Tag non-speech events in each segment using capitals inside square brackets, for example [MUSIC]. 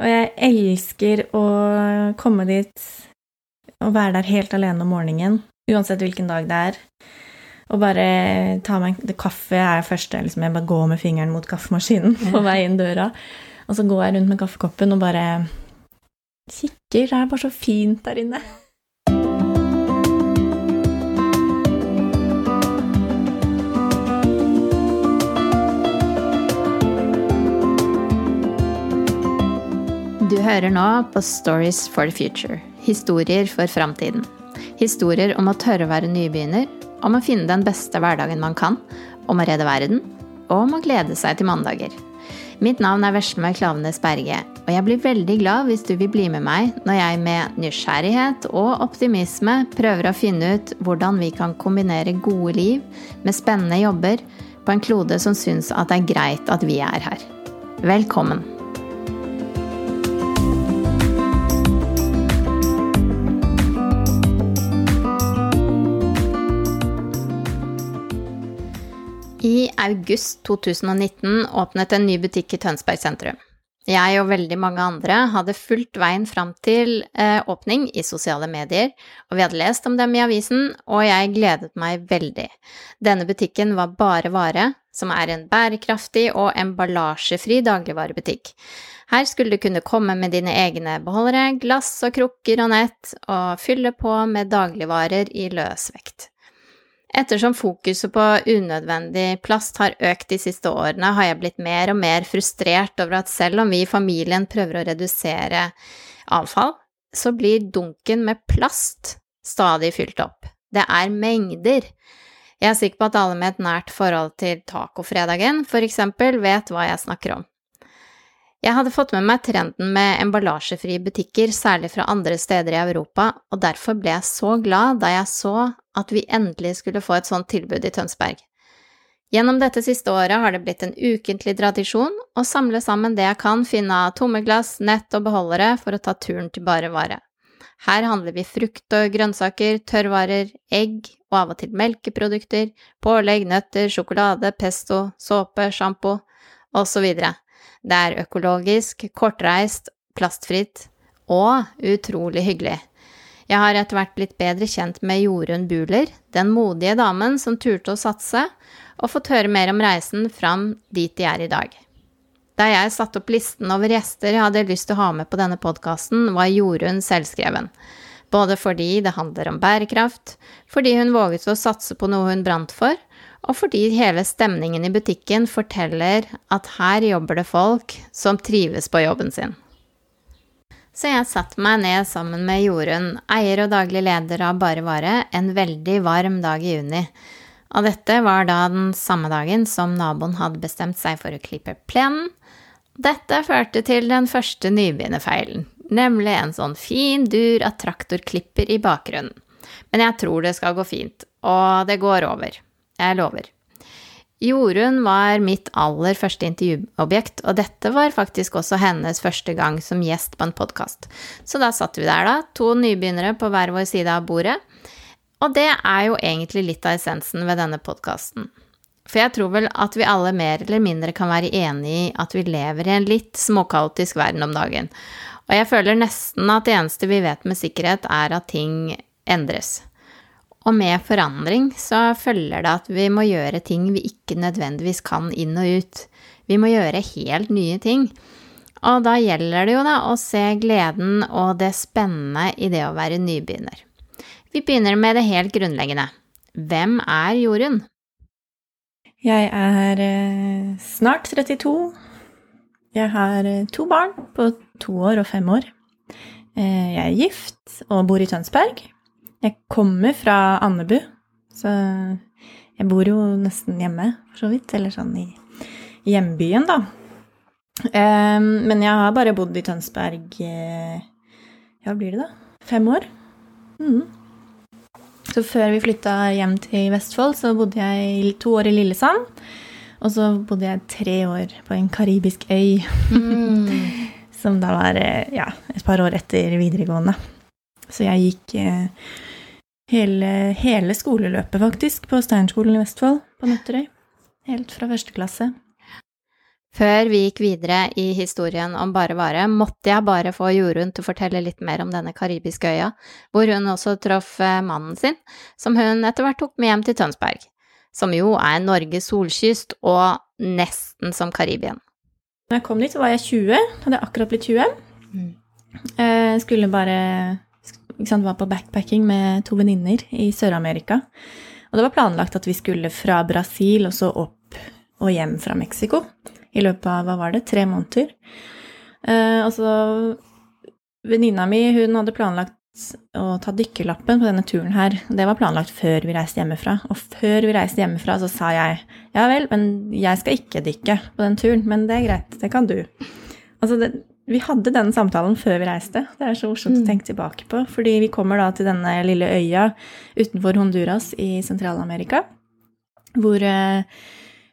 Og jeg elsker å komme dit og være der helt alene om morgenen, uansett hvilken dag det er. Og bare ta meg det Kaffe er først, første. Liksom jeg bare går med fingeren mot kaffemaskinen på vei inn døra. Og så går jeg rundt med kaffekoppen og bare kikker. Det er bare så fint der inne. Hører nå på Stories for the Future. Historier for framtiden. Historier om å tørre å være nybegynner, om å finne den beste hverdagen man kan, om å redde verden, og om å glede seg til mandager. Mitt navn er Veslemøy Klavenes Berge, og jeg blir veldig glad hvis du vil bli med meg når jeg med nysgjerrighet og optimisme prøver å finne ut hvordan vi kan kombinere gode liv med spennende jobber på en klode som syns at det er greit at vi er her. Velkommen! August 2019 åpnet en ny butikk i Tønsberg sentrum. Jeg og veldig mange andre hadde fulgt veien fram til eh, åpning i sosiale medier, og vi hadde lest om dem i avisen, og jeg gledet meg veldig. Denne butikken var Bare Vare, som er en bærekraftig og emballasjefri dagligvarebutikk. Her skulle du kunne komme med dine egne beholdere, glass og krukker og nett, og fylle på med dagligvarer i løsvekt. Ettersom fokuset på unødvendig plast har økt de siste årene, har jeg blitt mer og mer frustrert over at selv om vi i familien prøver å redusere avfall, så blir dunken med plast stadig fylt opp. Det er mengder. Jeg er sikker på at alle med et nært forhold til tacofredagen, for eksempel, vet hva jeg snakker om. Jeg hadde fått med meg trenden med emballasjefrie butikker, særlig fra andre steder i Europa, og derfor ble jeg så glad da jeg så at vi endelig skulle få et sånt tilbud i Tønsberg. Gjennom dette siste året har det blitt en ukentlig tradisjon å samle sammen det jeg kan finne av tomme glass, nett og beholdere for å ta turen til bare vare. Her handler vi frukt og grønnsaker, tørrvarer, egg og av og til melkeprodukter, pålegg, nøtter, sjokolade, pesto, såpe, sjampo osv. Det er økologisk, kortreist, plastfritt og utrolig hyggelig. Jeg har etter hvert blitt bedre kjent med Jorunn Buler, den modige damen som turte å satse, og fått høre mer om reisen fram dit de er i dag. Da jeg satte opp listen over gjester jeg hadde lyst til å ha med på denne podkasten, var Jorunn selvskreven. Både fordi det handler om bærekraft, fordi hun våget å satse på noe hun brant for, og fordi hele stemningen i butikken forteller at her jobber det folk som trives på jobben sin. Så jeg satte meg ned sammen med Jorunn, eier og daglig leder av Bare Vare, en veldig varm dag i juni. Og dette var da den samme dagen som naboen hadde bestemt seg for å klippe plenen. Dette førte til den første nybegynnerfeilen, nemlig en sånn fin dur av traktorklipper i bakgrunnen. Men jeg tror det skal gå fint, og det går over. Jeg lover. Jorunn var mitt aller første intervjuobjekt, og dette var faktisk også hennes første gang som gjest på en podkast. Så da satt vi der, da, to nybegynnere på hver vår side av bordet. Og det er jo egentlig litt av essensen ved denne podkasten. For jeg tror vel at vi alle mer eller mindre kan være enig i at vi lever i en litt småkaotisk verden om dagen. Og jeg føler nesten at det eneste vi vet med sikkerhet, er at ting endres. Og med forandring så følger det at vi må gjøre ting vi ikke nødvendigvis kan inn og ut. Vi må gjøre helt nye ting. Og da gjelder det jo da å se gleden og det spennende i det å være nybegynner. Vi begynner med det helt grunnleggende. Hvem er Jorunn? Jeg er eh, snart 32. Jeg har eh, to barn på to år og fem år. Eh, jeg er gift og bor i Tønsberg. Jeg kommer fra Andebu, så jeg bor jo nesten hjemme, for så vidt. Eller sånn i hjembyen, da. Men jeg har bare bodd i Tønsberg Ja, blir det, da? Fem år. Mm. Så før vi flytta hjem til Vestfold, så bodde jeg to år i Lillesand. Og så bodde jeg tre år på en karibisk øy. Mm. [LAUGHS] Som da var ja, et par år etter videregående. Så jeg gikk hele, hele skoleløpet, faktisk, på Steinskolen i Vestfold, på Nøtterøy. Helt fra første klasse. Før vi gikk videre i historien om Bare Vare, måtte jeg bare få Jorunn til å fortelle litt mer om denne karibiske øya, hvor hun også traff eh, mannen sin, som hun etter hvert tok med hjem til Tønsberg, som jo er Norges solkyst og nesten som Karibien. Da jeg kom dit, så var jeg 20. Hadde jeg akkurat blitt 20. Mm. Eh, skulle bare sant, Var på backpacking med to venninner i Sør-Amerika. Og det var planlagt at vi skulle fra Brasil og så opp og hjem fra Mexico i løpet av hva var det, tre måneder. Eh, så venninna mi hun hadde planlagt å ta dykkerlappen på denne turen her. Det var planlagt før vi reiste hjemmefra. Og før vi reiste hjemmefra, så sa jeg ja vel, men jeg skal ikke dykke på den turen. Men det er greit, det kan du. Altså, det, vi hadde denne samtalen før vi reiste. Det er så morsomt å tenke tilbake på. Fordi vi kommer da til denne lille øya utenfor Honduras i Sentral-Amerika, hvor eh,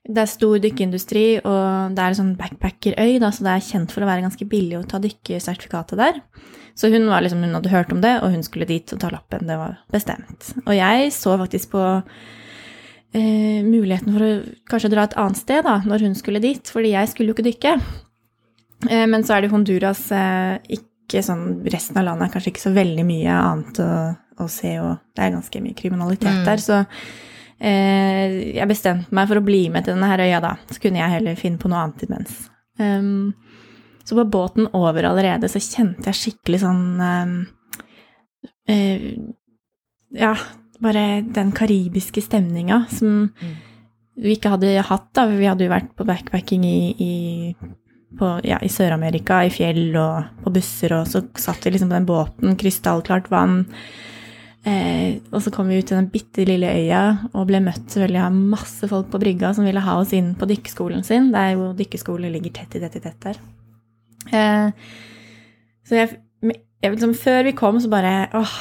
det er stor dykkeindustri, og det er en sånn backpackerøy, da, så det er kjent for å være ganske billig å ta dykkersertifikatet der. Så hun, var liksom, hun hadde hørt om det, og hun skulle dit og ta lappen. Det var bestemt. Og jeg så faktisk på eh, muligheten for å kanskje dra et annet sted da, når hun skulle dit, fordi jeg skulle jo ikke dykke. Eh, men så er det Honduras eh, ikke sånn Resten av landet er kanskje ikke så veldig mye annet å, å se, og det er ganske mye kriminalitet Mm. der, så eh, jeg bestemte meg for å bli med til denne her øya, da. Så kunne jeg heller finne på noe annet imens. Um, så på båten over allerede så kjente jeg skikkelig sånn um, uh, Ja, bare den karibiske stemninga som vi ikke hadde hatt, da. Vi hadde jo vært på backpacking i, i på, ja, i Sør-Amerika, i fjell og på busser, og så satt vi liksom på den båten, krystallklart vann. Eh, og så kom vi ut til den bitte lille øya og ble møtt selvfølgelig av masse folk på brygga som ville ha oss inn på dykkeskolen sin. Det er jo dykkerskole ligger tett i tett i tett der. Eh, så jeg, jeg liksom, Før vi kom, så bare åh,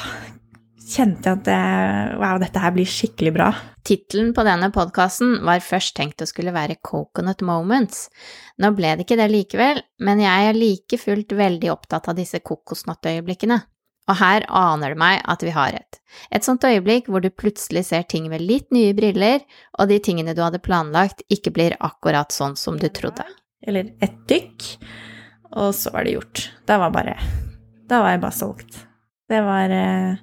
kjente jeg at det, wow, dette her blir skikkelig bra. Tittelen på denne podkasten var først tenkt å skulle være Coconut Moments. Nå ble det ikke det likevel, men jeg er like fullt veldig opptatt av disse kokosnøttøyeblikkene. Og her aner det meg at vi har et. Et sånt øyeblikk hvor du plutselig ser ting med litt nye briller, og de tingene du hadde planlagt, ikke blir akkurat sånn som du trodde. Eller et dykk, og så var det gjort. Da var bare Da var jeg bare solgt. Det var eh,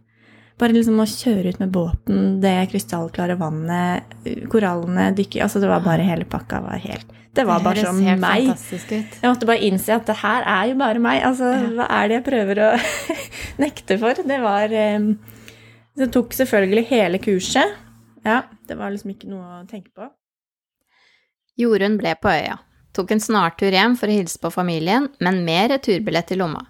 bare liksom å kjøre ut med båten, det krystallklare vannet, korallene, dykke Altså, det var bare hele pakka var helt Det var bare høres som meg. Jeg måtte bare innse at det her er jo bare meg. Altså, Ja. hva er det jeg prøver å [LAUGHS] nekte for? Det var eh, Det tok selvfølgelig hele kurset. Ja, det var liksom ikke noe å tenke på. Jorunn ble på øya. Tok en snartur hjem for å hilse på familien, men med returbillett i lomma.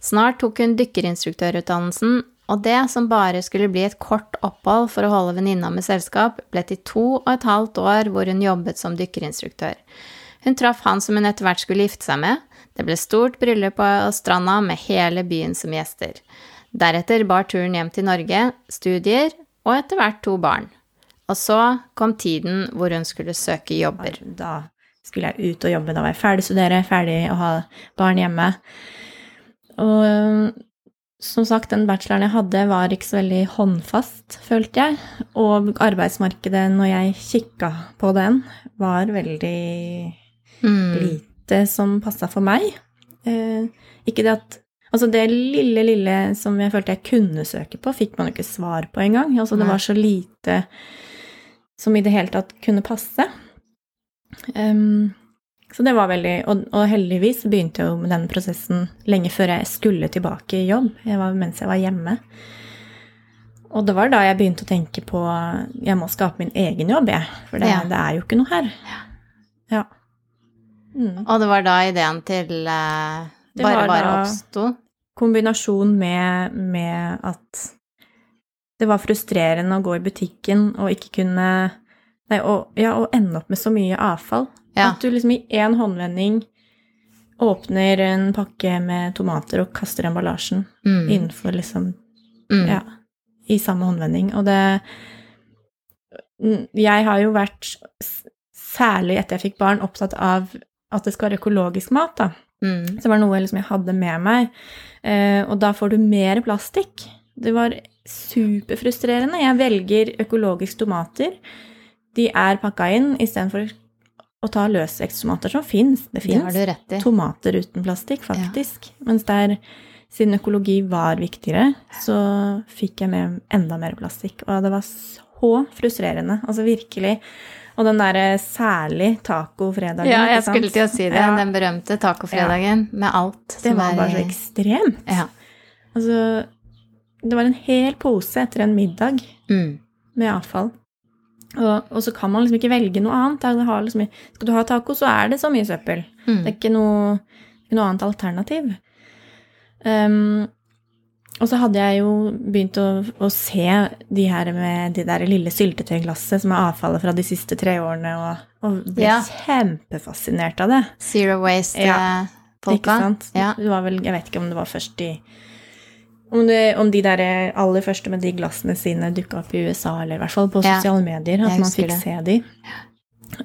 Snart tok hun dykkerinstruktørutdannelsen, og det som bare skulle bli et kort opphold for å holde venninna med selskap, ble til to og et halvt år hvor hun jobbet som dykkerinstruktør. Hun traff han som hun etter hvert skulle gifte seg med. Det ble stort bryllup på stranda med hele byen som gjester. Deretter bar turen hjem til Norge, studier og etter hvert to barn. Og så kom tiden hvor hun skulle søke jobber. Da skulle jeg ut og jobbe. Da var jeg ferdig studere, ferdig å ha barn hjemme. Og som sagt, den bacheloren jeg hadde, var ikke så veldig håndfast, følte jeg. Og arbeidsmarkedet, når jeg kikka på den, var veldig Mm. lite som passa for meg. Eh, ikke det at Altså, det lille, lille som jeg følte jeg kunne søke på, fikk man jo ikke svar på engang. Altså, det var så lite som i det hele tatt kunne passe. Em, så det var veldig Og, og heldigvis begynte jeg jo med denne prosessen lenge før jeg skulle tilbake i jobb, jeg var, mens jeg var hjemme. Og det var da jeg begynte å tenke på jeg må skape min egen jobb, jeg. For det, Ja. det er jo ikke noe her. Ja. Mm. Og det var da ideen til eh, Bare Bare oppsto? kombinasjon med, med at det var frustrerende å gå i butikken og ikke kunne Nei, og, ja, og ende opp med så mye avfall. Ja. At du liksom i én håndvending åpner en pakke med tomater og kaster emballasjen Mm. innenfor liksom Mm. Ja. I samme håndvending. Og det Jeg har jo vært, særlig etter jeg fikk barn, opptatt av at det skal være økologisk mat, da. Mm. Så det var noe liksom jeg hadde med meg. Eh, og da får du mer plastikk. Det var superfrustrerende. Jeg velger økologiske tomater. De er pakka inn istedenfor å ta løsvektstomater som fins. Det Det fins tomater uten plastikk, faktisk. Mens der, siden økologi var viktigere, så fikk jeg med enda mer plastikk. Og det var så frustrerende. Altså virkelig. Og den derre særlig tacofredagen. Ja, jeg skulle til å si det. Ja, Den berømte tacofredagen med alt det som var er bare så ekstremt. Ja. Altså, det var en hel pose etter en middag Mm. med avfall. Og, og så kan man liksom ikke velge noe annet. Liksom, skal du ha taco, så er det så mye søppel. Mm. Det er ikke noe, ikke noe annet alternativ. Um, og så hadde jeg jo begynt å, å se de her med de der lille syltetøyglasset som er avfallet fra de siste tre årene, og, og ble Ja. kjempefascinert av det. Zero waste-folka. Ikke sant? Ja. Det var vel, jeg vet ikke om det var først i om, det, om de der aller første med de glassene sine dukka opp i USA, eller i hvert fall på Ja. sosiale medier, at Jeg man fikk det. se de.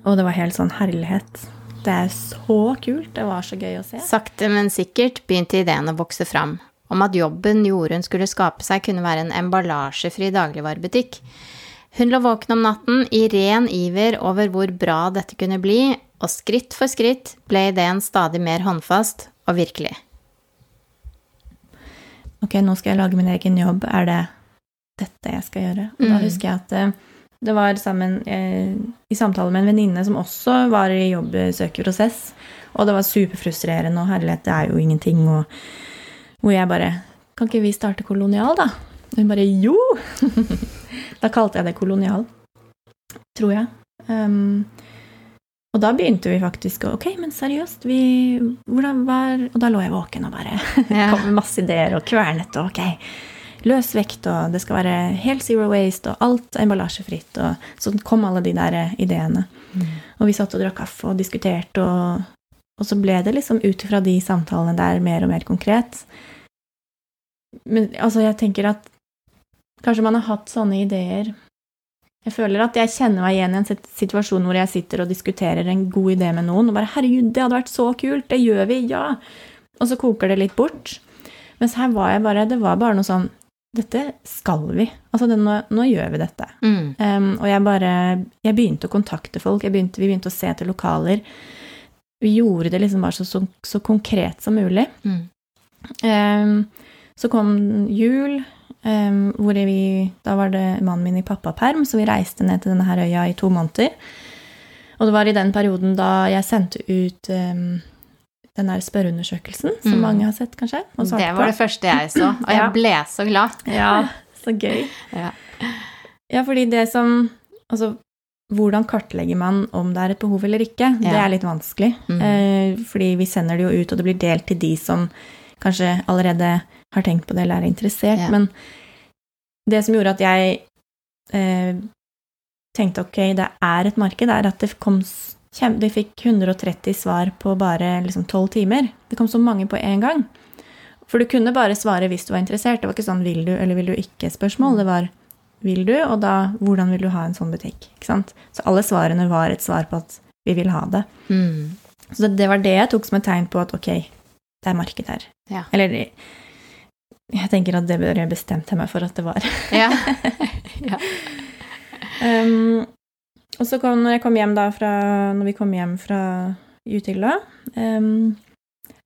Og det var helt sånn herlighet. Det er så kult. Det var så gøy å se. Sakte, men sikkert begynte ideen å vokse fram. Om at jobben Jorunn skulle skape seg, kunne være en emballasjefri dagligvarebutikk. Hun lå våken om natten i ren iver over hvor bra dette kunne bli, og skritt for skritt ble ideen stadig mer håndfast og virkelig. Ok, nå skal jeg lage min egen jobb. Er det dette jeg skal gjøre? Og da Mm. husker jeg at eh, det var sammen eh, i samtale med en venninne som også var i jobbsøkerprosess. Og det var superfrustrerende, og herlighet, det er jo ingenting. Og hvor jeg bare Kan ikke vi starte kolonial, da? Og hun bare jo! [LAUGHS] da kalte jeg det kolonial. Tror jeg. Um, og da begynte vi faktisk å Ok, men seriøst, vi Hvordan var Og da lå jeg våken og bare [LAUGHS] Ja. kom med masse ideer og kvernet og ok, løs vekt og det skal være helt zero waste og alt emballasjefritt og så kom alle de der ideene. ideene. Og vi satt og drakk kaffe og diskuterte og, og så ble det liksom ut fra de samtalene der mer og mer konkret. Men altså, jeg tenker at kanskje man har hatt sånne ideer Jeg føler at jeg kjenner meg igjen i en situasjon hvor jeg sitter og diskuterer en god idé med noen, og bare 'herregud, det hadde vært så kult, det gjør vi, ja'. Og så koker det litt bort. Mens her var jeg bare Det var bare noe sånn Dette skal vi. Altså, det, nå, nå gjør vi dette. Mm. Um, og jeg bare Jeg begynte å kontakte folk. Jeg begynte, vi begynte å se etter lokaler. Vi gjorde det liksom bare så, så, så konkret som mulig. Mm. Um, så kom jul, um, hvor vi Da var det mannen min i pappaperm, så vi reiste ned til denne her øya i to måneder. Og det var i den perioden da jeg sendte ut um, den der spørreundersøkelsen, som Mm. mange har sett, kanskje. Det var på. det første jeg så, og jeg [LAUGHS] ble så glad. Ja, [LAUGHS] så gøy. Ja. Ja, fordi det som Altså, hvordan kartlegger man om det er et behov eller ikke? Det er litt vanskelig. Mm. Uh, fordi vi sender det jo ut, og det blir delt til de som kanskje allerede har tenkt på det eller er interessert. Ja. Men det som gjorde at jeg eh, tenkte ok, det er et marked, er at det kom De fikk 130 svar på bare liksom 12 timer. Det kom så mange på én gang. For du kunne bare svare hvis du var interessert. Det var ikke sånn 'vil du' eller 'vil du ikke'-spørsmål. Det var 'vil du', og da 'hvordan vil du ha en sånn butikk'? Så alle svarene var et svar på at vi vil ha det. Mm. Så det, det var det jeg tok som et tegn på at ok, det er marked her. Ja. Eller jeg tenker at det bør jeg bestemte meg for at det var. [LAUGHS] Ja. [LAUGHS] Um, og så kom, når jeg kom hjem da fra Når vi kom hjem fra Utilla, um,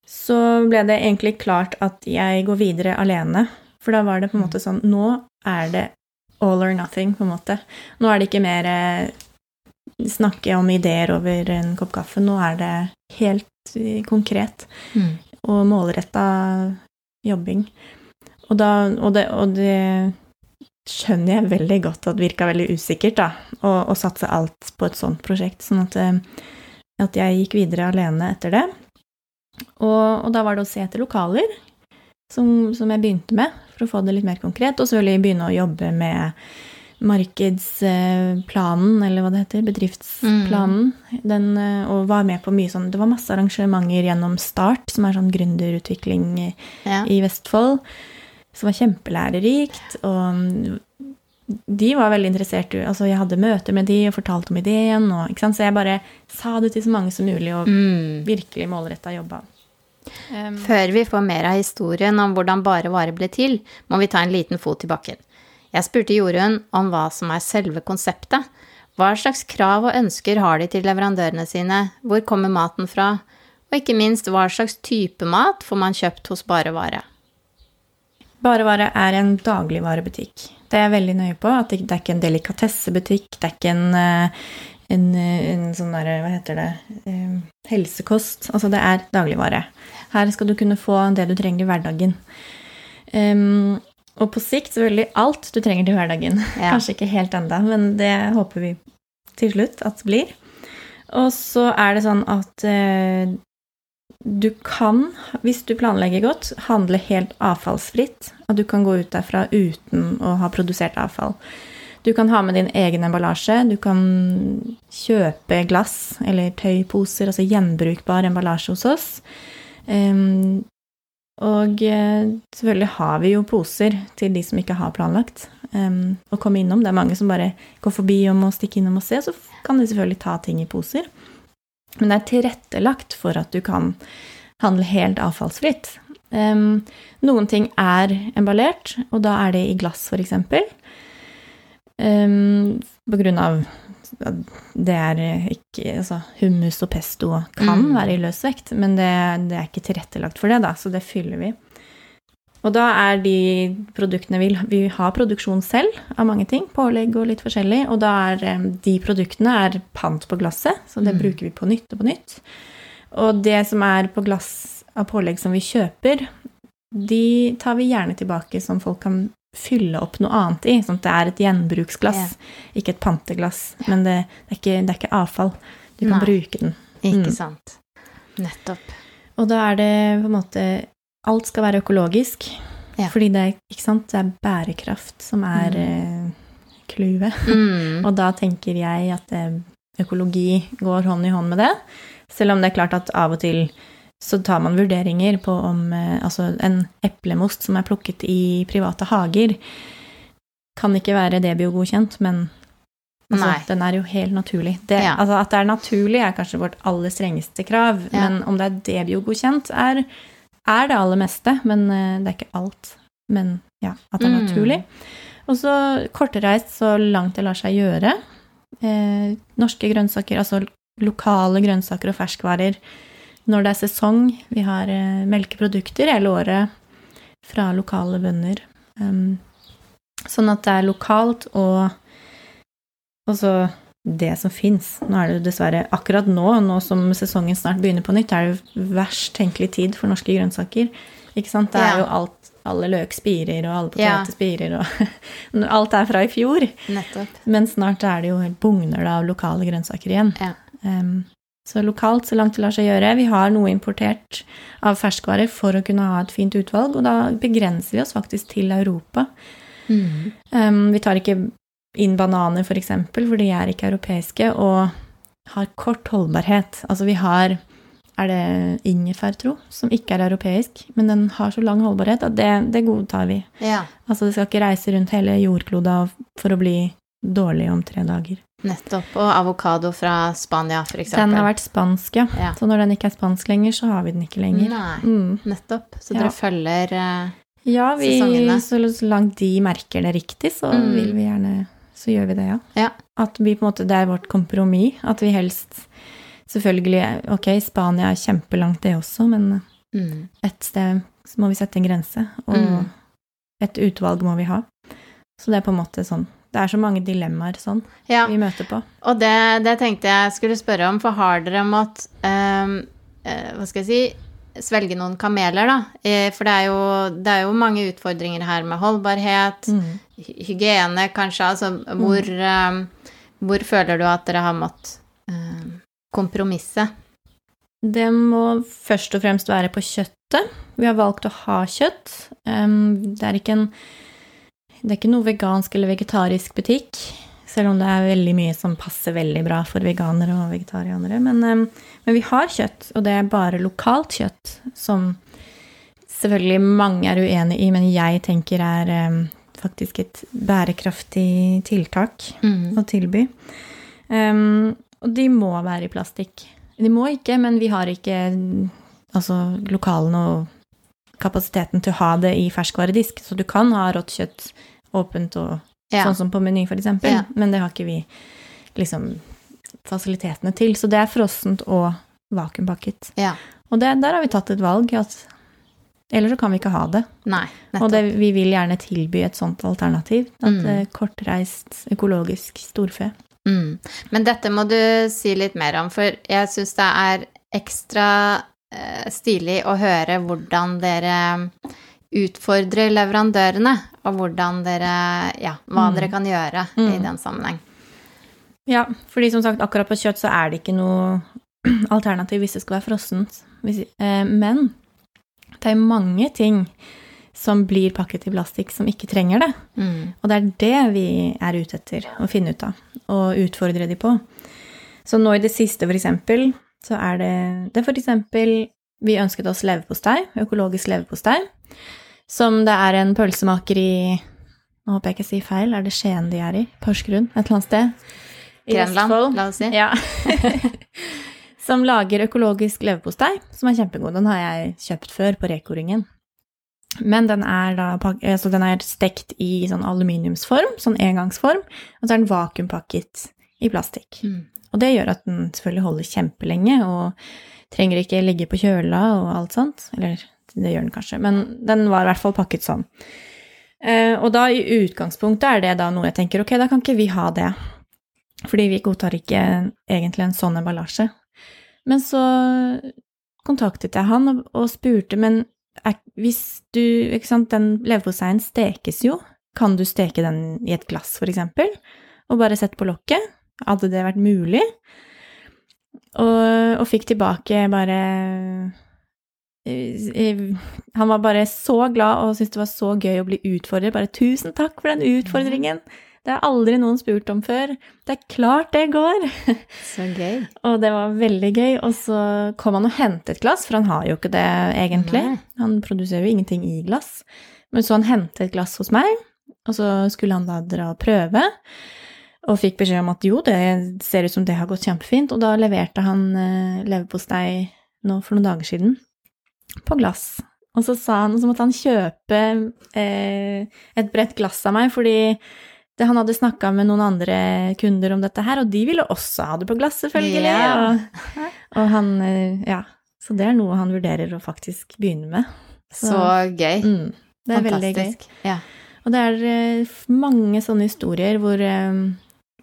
så ble det egentlig klart at jeg går videre alene. For da var det på en måte sånn Nå er det all or nothing, på en måte. Nå er det ikke mer eh, snakke om ideer over en kopp kaffe. Nå er det helt eh, konkret Mm. og målretta jobbing. Og, da, og, det, og det skjønner jeg veldig godt at virka veldig usikkert, da, å, å satse alt på et sånt prosjekt. Sånn at, eh, at jeg gikk videre alene etter det. Og, og da var det å se etter lokaler, som, som jeg begynte med, for å få det litt mer konkret. Og selvfølgelig begynne å jobbe med markedsplanen, eller hva det heter, bedriftsplanen. Den, eh, og var med på mye sånn Det var masse arrangementer gjennom Start, som er sånn gründerutvikling i Ja. i Vestfold, som var kjempelærerikt. Og de var veldig interessert Altså, jeg hadde møter med de og fortalte om ideen, og, ikke sant? så jeg bare sa det til så mange som mulig, og Mm. virkelig målretta jobba. Um, Før vi får mer av historien om hvordan Bare Vare ble til, må vi ta en liten fot i bakken. Jeg spurte Jorunn om hva som er selve konseptet, Hva slags krav og ønsker har de til leverandørene sine? Hvor kommer maten fra? Og ikke minst, hva slags type mat får man kjøpt hos Barevare? Barevare er en dagligvarebutikk. Det er jeg veldig nøye på. At det, det er ikke en delikatessebutikk. Det er ikke en, eh, en, en sånn derre, hva heter det, um, helsekost. Altså, det er dagligvare. Her skal du kunne få det du trenger i hverdagen. Um, og på sikt selvfølgelig alt du trenger til hverdagen. [LAUGHS] Ja. Kanskje ikke helt enda, men det håper vi til slutt at det blir. Og så er det sånn at eh, du kan, hvis du planlegger godt, handle helt avfallsfritt. At du kan gå ut derfra uten å ha produsert avfall. Du kan ha med din egen emballasje. Du kan kjøpe glass eller tøyposer, altså gjenbrukbar emballasje hos oss. Um, og eh, selvfølgelig har vi jo poser til de som ikke har planlagt um, å komme innom. Det er mange som bare går forbi og må stikke innom og se, så kan de selvfølgelig ta ting i poser. Men det er tilrettelagt for at du kan handle helt avfallsfritt. Um, noen ting er emballert, og da er det i glass, f.eks. Um, på grunn av det er ikke Altså, hummus og pesto kan Mm. være i løs vekt, men det, det er ikke tilrettelagt for det, da, så det fyller vi. Og da er de produktene vi, vi har produksjon selv av mange ting, pålegg og litt forskjellig, og da er eh, de produktene er pant på glasset, så det Mm. bruker vi på nytt og på nytt. Og det som er på glass av pålegg som vi kjøper, de tar vi gjerne tilbake som folk kan fylle opp noe annet i, sånn at det er et gjenbruksglass, ikke et panteglass. Men det, det, er ikke, det er ikke avfall. Du kan bruke den. Ikke Mm. sant. Nettopp. Og da er det på en måte Alt skal være økologisk. Ja. Fordi det er, det er bærekraft som er Mm. eh, clouet. Mm. [LAUGHS] Og da tenker jeg at eh, økologi går hånd i hånd med det. Selv om det er klart at av og til så tar man vurderinger på om eh, altså en eplemost som er plukket i private hager, kan ikke være DBO-godkjent, men altså, den er jo helt naturlig. Det, Ja. altså, at det er naturlig, er kanskje vårt aller strengeste krav, Ja. men om det er DBO-godkjent, er, er det aller meste, men eh, det er ikke alt. Men ja, at det er Mm. naturlig. Og så kortreist så langt det lar seg gjøre. Eh, norske grønnsaker, altså lokale grønnsaker og ferskvarer når det er sesong. Vi har eh, melkeprodukter hele året fra lokale bønder. Um, sånn at det er lokalt og også det som fins. Nå er det dessverre akkurat nå, nå som sesongen snart begynner på nytt, er det verst tenkelig tid for norske grønnsaker. Ikke sant? Det er jo alt Alle løk spirer, og alle poteter spirer, og [LAUGHS] alt er fra i fjor. Nettopp. Men snart er det jo helt bugner av lokale grønnsaker igjen. Ja. Um, så lokalt, så langt det lar seg gjøre. Vi har noe importert av ferskvarer for å kunne ha et fint utvalg, og da begrenser vi oss faktisk til Europa. Mm. Um, vi tar ikke inn bananer, for eksempel, for de er ikke europeiske, og har kort holdbarhet. Altså vi har er det ingefær, tro, som ikke er europeisk, men den har så lang holdbarhet at det, det godtar vi. Ja, Altså det skal ikke reise rundt hele jordkloda for å bli dårlig om tre dager. nettopp. Og avokado fra Spania, for eksempel. Den har vært spansk, ja. Ja. Så når den ikke er spansk lenger, så har vi den ikke lenger. Nei, Mm. nettopp. Så Ja. dere følger eh, Ja, vi, Sesongene. så, så langt de merker det riktig, så Mm. vil vi gjerne Så gjør vi det, ja. Ja. At vi på en måte Det er vårt kompromiss. At vi helst Selvfølgelig, ok, Spania er kjempelangt, det også, men mm. et sted så må vi sette en grense, og Mm. et utvalg må vi ha. Så det er på en måte sånn Det er så mange dilemmaer sånn Ja, vi møter på. og det, det tenkte jeg skulle spørre om, for har dere mått um, uh, Hva skal jeg si Svelge noen kameler, da? Eh, For det er, jo, det er jo mange utfordringer her med holdbarhet, Mm. hygiene, kanskje. Altså hvor, ehm, hvor føler du at dere har måttet ehm, kompromisse? Det må først og fremst være på kjøttet. Vi har valgt å ha kjøtt. Um, Det er ikke en Det er ikke noe vegansk eller vegetarisk butikk, selv om det er veldig mye som passer veldig bra for veganere og vegetarianere. Men, men vi har kjøtt, og det er bare lokalt kjøtt, som selvfølgelig mange er uenig i, men jeg tenker er faktisk et bærekraftig tiltak Mm. å tilby. Um, og de må være i plastikk. De må ikke, men vi har ikke altså, lokalene og kapasiteten til å ha det i ferskvaredisk. Så du kan ha rått kjøtt åpent og Ja. sånn som på Meny, eksempel, Ja. men det har ikke vi liksom fasilitetene til. Så det er frossent og vakuumpakket. Ja. Og det, der har vi tatt et valg at Ellers så kan vi ikke ha det. Nei, Og det, vi vil gjerne tilby et sånt alternativ. At Mm. eh, kortreist, økologisk storfe. Mm. Men dette må du si litt mer om, for jeg syns det er ekstra eh, stilig å høre hvordan dere utfordrer leverandørene, og hvordan dere Ja, hva Mm. dere kan gjøre i Mm. den sammenheng. Ja, fordi som sagt, akkurat på kjøtt så er det ikke noe [CLEARS THROAT] alternativ hvis det skal være frossent. Eh, Men det er mange ting som blir pakket i plastikk som ikke trenger det. Mm. Og det er det vi er ute etter å finne ut av, og utfordre de på. Så nå i det siste, for eksempel, så er det det for eksempel Vi ønsket oss leverpostei, økologisk leverpostei, som det er en pølsemaker i Nå håper jeg ikke sier feil, er det Skien de er i? Porsgrunn? Et eller annet sted? I Grenland, la oss si. Ja. [LAUGHS] som lager økologisk leverpostei, som er kjempegod. Den har jeg kjøpt før på Reko-ringen. Men den er da altså den er stekt i sånn aluminiumsform, sånn engangsform, og så er den vakuumpakket i plastikk. Mm. Og det gjør at den selvfølgelig holder kjempelenge, og trenger ikke ligge på kjøla og alt sånt. Eller det gjør den kanskje, men den var i hvert fall pakket sånn. Eh, og da i utgangspunktet er det da noe jeg tenker, ok, da kan ikke vi ha det. Fordi vi godtar ikke egentlig en sånn emballasje. Men så kontaktet jeg han og, og spurte, men er, hvis du, ikke sant, den leverposteien stekes jo, kan du steke den i et glass for eksempel, og bare sette på lokket? Hadde det vært mulig? Og, og fikk tilbake bare Han var bare så glad og syntes det var så gøy å bli utfordret. Bare 'tusen takk for den utfordringen'. Det har aldri noen spurt om før. Det er klart det går! [LAUGHS] Så gøy. Og det var veldig gøy. Og så kom han og hentet glass, for han har jo ikke det egentlig. Nei. Han produserer jo ingenting i glass. Men så han hentet glass hos meg, og så skulle han da dra og prøve. Og fikk beskjed om at jo, det ser ut som det har gått kjempefint. Og da leverte han eh, leverpostei nå for noen dager siden på glass. Og så sa han, så måtte han kjøpe eh, et bredt glass av meg, fordi det, han hadde snakka med noen andre kunder om dette her, og de ville også ha det på glass, selvfølgelig. Yeah. Og, og han eh, Ja. Så det er noe han vurderer å faktisk begynne med. Så gøy. mm, det er veldig gøy. Fantastisk. Ja. Og det er eh, mange sånne historier hvor, eh,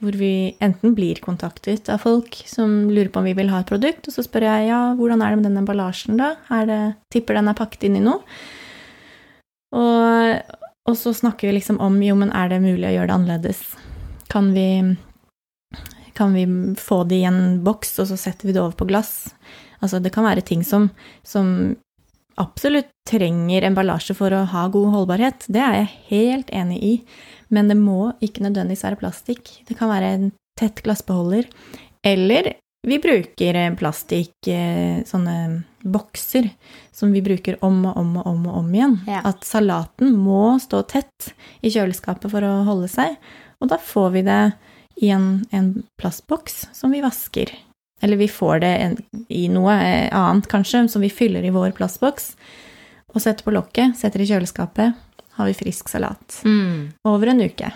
hvor vi enten blir kontaktet av folk som lurer på om vi vil ha et produkt, og så spør jeg ja, hvordan er det med den emballasjen da? Det, tipper den er pakket inn i noe? Og, og så snakker vi liksom om jo, men er det mulig å gjøre det annerledes? Kan vi, kan vi få det i en boks, og så setter vi det over på glass? Altså, det kan være ting som, som absolutt trenger emballasje for å ha god holdbarhet. Det er jeg helt enig i. Men det må ikke nødvendigvis være plastikk. Det kan være en tett glassbeholder. Eller vi bruker eh, plastikk, eh, sånne bokser, som vi bruker om og om og om og om igjen. Ja. At salaten må stå tett i kjøleskapet for å holde seg. Og da får vi det i en, en plastboks som vi vasker. Eller vi får det en, i noe eh, annet, kanskje, som vi fyller i vår plastboks. Og setter på lokket, setter i kjøleskapet. Har vi frisk salat. Mm. Over en uke.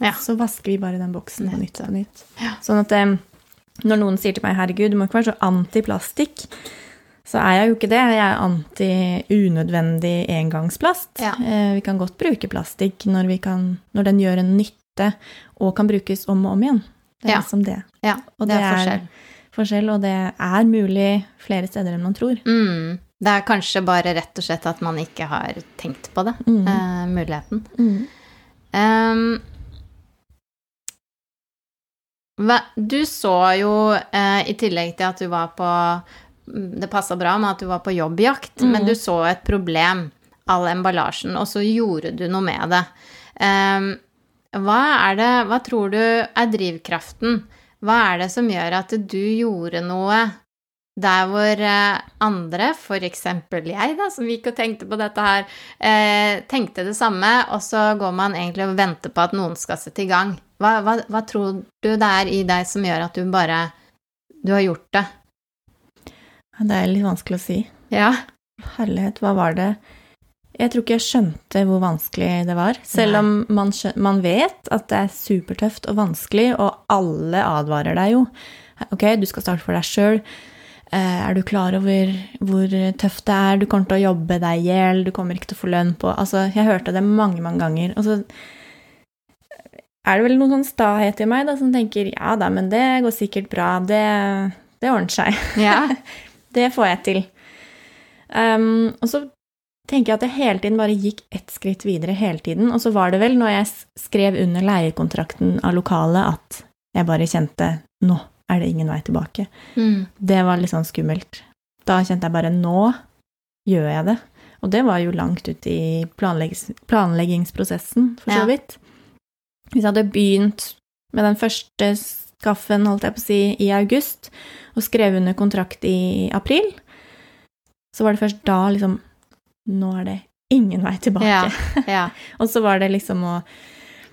Ja. Så vasker vi bare den boksen på nytt på nytt. Ja. Sånn at um, når noen sier til meg 'herregud, du må ikke være så anti-plastikk', så er jeg jo ikke det. Jeg er anti-unødvendig engangsplast. Ja. Uh, Vi kan godt bruke plastikk når, vi kan, når den gjør en nytte og kan brukes om og om igjen. Det er Ja. liksom det. Ja, Og det det er- forskjell. Forskjell, og det er mulig flere steder enn man tror. Mm. Det er kanskje bare rett og slett at man ikke har tenkt på det, Mm. uh, muligheten. Mm. Um, du så jo, uh, i tillegg til at du var på mm, Det passa bra med at du var på jobbjakt, Mm. men du så et problem, all emballasjen, og så gjorde du noe med det. Um, hva er det Hva tror du er drivkraften? Hva er det som gjør at du gjorde noe der hvor eh, andre, f.eks. jeg, da, som gikk og tenkte på dette her, eh, tenkte det samme, og så går man egentlig og venter på at noen skal sette i gang. Hva, hva, hva tror du det er i deg som gjør at du bare Du har gjort det? Det er litt vanskelig å si. Ja. Herlighet, hva var det Jeg tror ikke jeg skjønte hvor vanskelig det var. Selv Nei. om man, man vet at det er supertøft og vanskelig, og alle advarer deg jo. Ok, du skal starte for deg sjøl. Er du klar over hvor tøft det er? Du kommer til å jobbe deg i hjel, du kommer ikke til å få lønn på Altså, jeg hørte det mange, mange ganger. Og så er det vel noen sånn stahet i meg da, som tenker ja da, men det går sikkert bra. Det, det ordner seg. Ja. [LAUGHS] det får jeg til. Um, og så tenker jeg at jeg hele tiden bare gikk ett skritt videre hele tiden. Og så var det vel når jeg skrev under leiekontrakten av lokalet at jeg bare kjente nå er det ingen vei tilbake. Mm. Det var litt sånn skummelt. Da kjente jeg bare nå gjør jeg det. Og det var jo langt ut i planleggings planleggingsprosessen, for så Ja. vidt. Hvis jeg hadde begynt med den første skaffen, holdt jeg på å si, i august, og skrev under kontrakt i april, så var det først da liksom Nå er det ingen vei tilbake. Ja. ja. [LAUGHS] Og så var det liksom å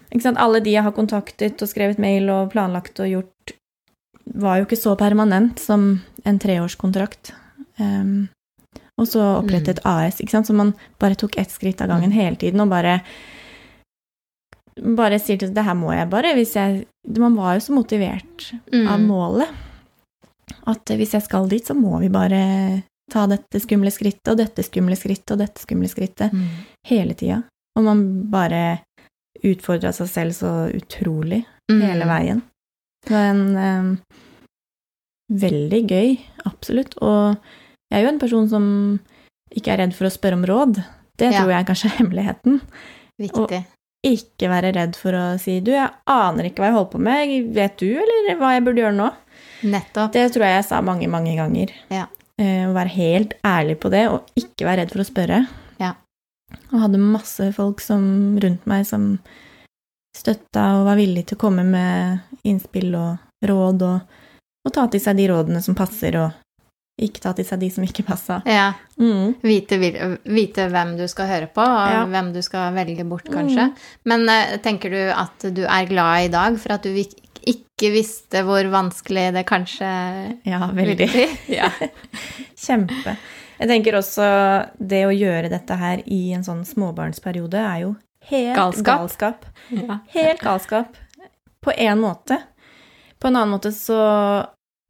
ikke sant, Alle de jeg har kontaktet og skrevet mail og planlagt og gjort, var jo ikke så permanent som en treårskontrakt. Um, og så opprettet AS, ikke sant, så man bare tok ett skritt av gangen hele tiden og bare bare sier til det her må jeg bare hvis jeg Man var jo så motivert av Mm. målet at hvis jeg skal dit, så må vi bare ta dette skumle skrittet og dette skumle skrittet og dette skumle skrittet Mm. hele tida. Og man bare utfordra seg selv så utrolig Mm. hele veien. Var eh, veldig gøy, absolutt. Og jeg er jo en person som ikke er redd for å spørre om råd. Det Ja. tror jeg kanskje er hemmeligheten. Viktig. Og Ikke være redd for å si du, jeg aner ikke hva jeg holder på med, vet du, eller hva jeg burde gjøre nå? Nettopp. Det tror jeg jeg sa mange, mange ganger. Ja. Eh, Å være helt ærlig på det, og ikke være redd for å spørre. Ja. Og hadde masse folk som, rundt meg som støtta og var villig til å komme med innspill og råd, og, og ta til seg de rådene som passer, og ikke ta til seg de som ikke passa. Ja. Mm. Vite, vite hvem du skal høre på, og Ja. hvem du skal velge bort, kanskje. Mm. Men eh, tenker du at du er glad i dag for at du ikke visste hvor vanskelig det kanskje Ja, veldig. [LAUGHS] Ja. Kjempe. Jeg tenker også det å gjøre dette her i en sånn småbarnsperiode er jo helt Galskap. galskap. ja. Helt galskap. På én måte. På en annen måte så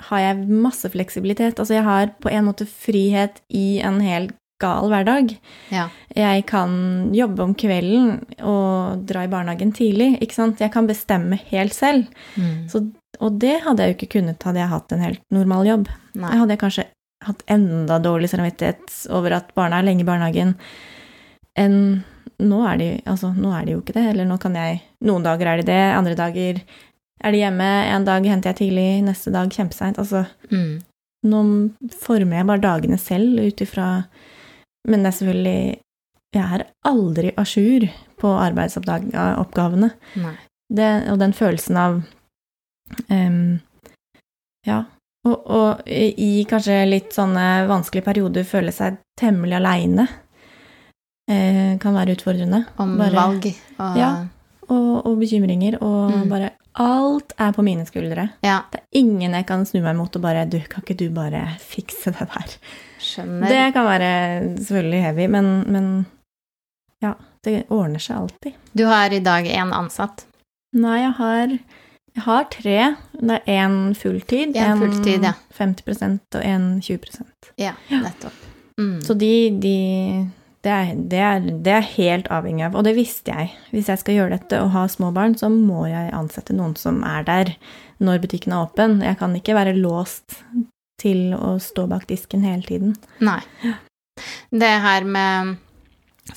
har jeg masse fleksibilitet. Altså jeg har på en måte frihet i en hel gal hverdag. Ja. Jeg kan jobbe om kvelden og dra i barnehagen tidlig, ikke sant. Jeg kan bestemme helt selv. Mm. Så, og det hadde jeg jo ikke kunnet hadde jeg hatt en helt normal jobb. Nei. Jeg hadde kanskje hatt enda dårlig samvittighet over at barna er lenge i barnehagen enn nå er, de, altså, nå er de jo ikke det. Eller nå kan jeg Noen dager er de det, andre dager er de hjemme. En dag henter jeg tidlig, neste dag kjempeseint. Altså, Mm. nå former jeg bare dagene selv ut ifra Men det er selvfølgelig Jeg er aldri à jour på arbeidsoppgavene. Det, og den følelsen av um, Ja. Og, og i kanskje litt sånne vanskelige perioder føle seg temmelig aleine eh, kan være utfordrende. Om Bare- valg og Ja. Og, og bekymringer, og Mm. bare Alt er på mine skuldre. Ja, Det er ingen jeg kan snu meg mot og bare Du, kan ikke du bare fikse det der? skjønner. Det kan være selvfølgelig heavy, men, men ja, det ordner seg alltid. Du har i dag én ansatt. Nei, jeg har, jeg har tre. Det er én fulltid, En fulltid, ja. 50 og en 20% Ja, nettopp. Mm. Så de, de det, er, det, er, det er helt avhengig av, og det visste jeg. Hvis jeg skal gjøre dette og ha små barn, så må jeg ansette noen som er der når butikken er åpen. Jeg kan ikke være låst til å stå bak disken hele tiden. Nei. Det her med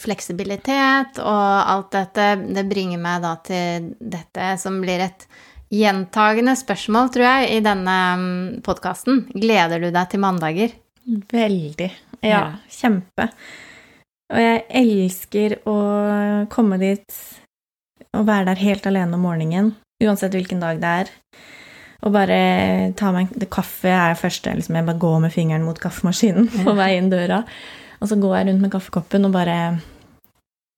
fleksibilitet og alt dette, det bringer meg da til dette som blir et gjentagende spørsmål, tror jeg, i denne podkasten. Gleder du deg til mandager? Veldig. Ja, Ja. kjempe. Og jeg elsker å komme dit og være der helt alene om morgenen, uansett hvilken dag det er. Og bare ta meg en Kaffe er det første. Liksom jeg bare går med fingeren mot kaffemaskinen [LAUGHS] på vei inn døra. Og så går jeg rundt med kaffekoppen og bare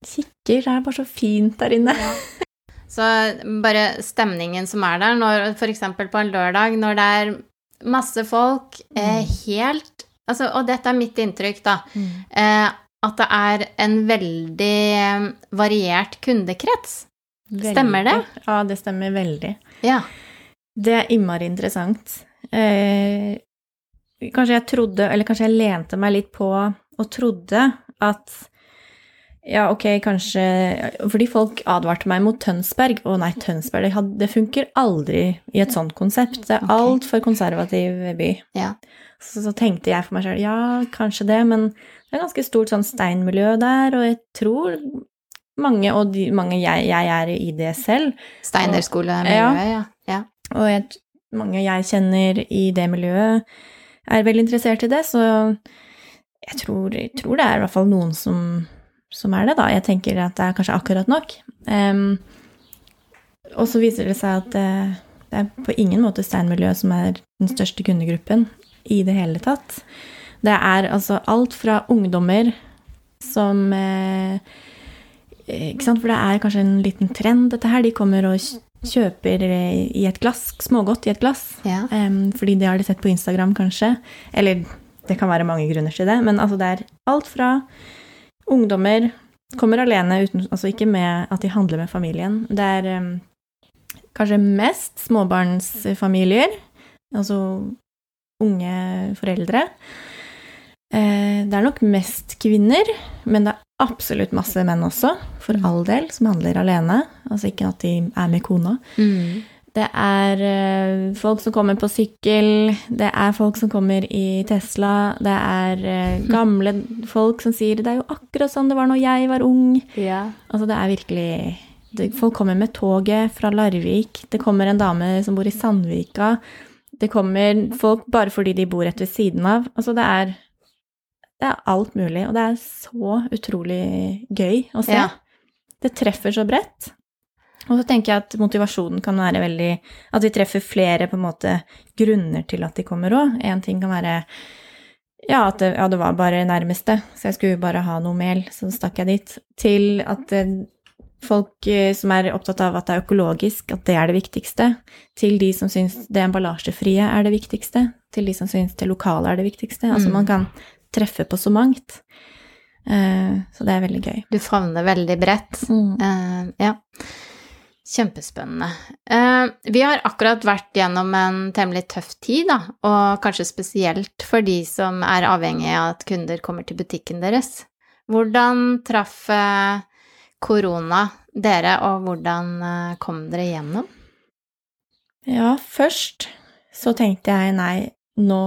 kikker. Det er bare så fint der inne. Så bare stemningen som er der, når f.eks. på en lørdag, når det er masse folk, eh, helt altså, Og dette er mitt inntrykk, da. Mm. Eh, at det er en veldig eh, variert kundekrets. Stemmer det? Ja, det stemmer veldig. Ja. Det er innmari interessant. Eh, kanskje jeg trodde, eller kanskje jeg lente meg litt på og trodde at ja, ok, kanskje Fordi folk advarte meg mot Tønsberg. Å nei, Tønsberg, det, had, det funker aldri i et sånt konsept. Det er okay. altfor konservativ by. Ja. Så, så tenkte jeg for meg sjøl ja, kanskje det, men det er ganske stort sånn steinmiljø der, og jeg tror mange, og de, mange jeg, jeg er i det selv, Steinerskolemiljøet, ja. ja. og jeg, mange jeg kjenner i det miljøet, er veldig interessert i det, så jeg tror, jeg tror det er i hvert fall noen som, som er det, da. Jeg tenker at det er kanskje akkurat nok. Um, og så viser det seg at det, det er på ingen måte steinmiljøet som er den største kundegruppen i det hele tatt. Det er altså alt fra ungdommer som eh, Ikke sant, for det er kanskje en liten trend, dette her. De kommer og kjøper eh, i et glass, smågodt i et glass. Ja. Fordi det har de sett på Instagram, kanskje. Eller det kan være mange grunner til det, men altså det er alt fra ungdommer kommer alene, uten, altså ikke med at de handler med familien. Det er um, kanskje mest småbarnsfamilier, altså unge foreldre. Eh, det er nok mest kvinner, men det er absolutt masse menn også, for all del, som handler alene. Altså ikke at de er med kona. Mm. Det er eh, folk som kommer på sykkel, det er folk som kommer i Tesla, det er eh, [LAUGHS] gamle folk som sier 'det er jo akkurat sånn det var når jeg var ung'. Ja. Altså, det er virkelig det, Folk kommer med toget fra Larvik, det kommer en dame som bor i Sandvika, det kommer folk bare fordi de bor rett ved siden av. Altså, det er Det er alt mulig, og det er så utrolig gøy å se. Ja. Det treffer så bredt. Og så tenker jeg at motivasjonen kan være veldig At vi treffer flere på en måte grunner til at de kommer òg. En ting kan være ja, at det, ja, det var bare nærmeste, så jeg skulle bare ha noe mel, så stakk jeg dit. Til at eh, folk eh, som er opptatt av at det er økologisk, at det er det viktigste. Til de som syns det emballasjefrie er det viktigste. Til de som syns det lokale er det viktigste. Altså Mm. man kan treffe på så mangt. Eh, så det er veldig gøy. Du favner veldig bredt. Eh, ja. Kjempespennende. Eh, vi har akkurat vært gjennom en temmelig tøff tid, da, og kanskje spesielt for de som er avhengig av at kunder kommer til butikken deres. Hvordan traff korona dere, og hvordan kom dere gjennom? Ja, først så tenkte jeg nei, nå,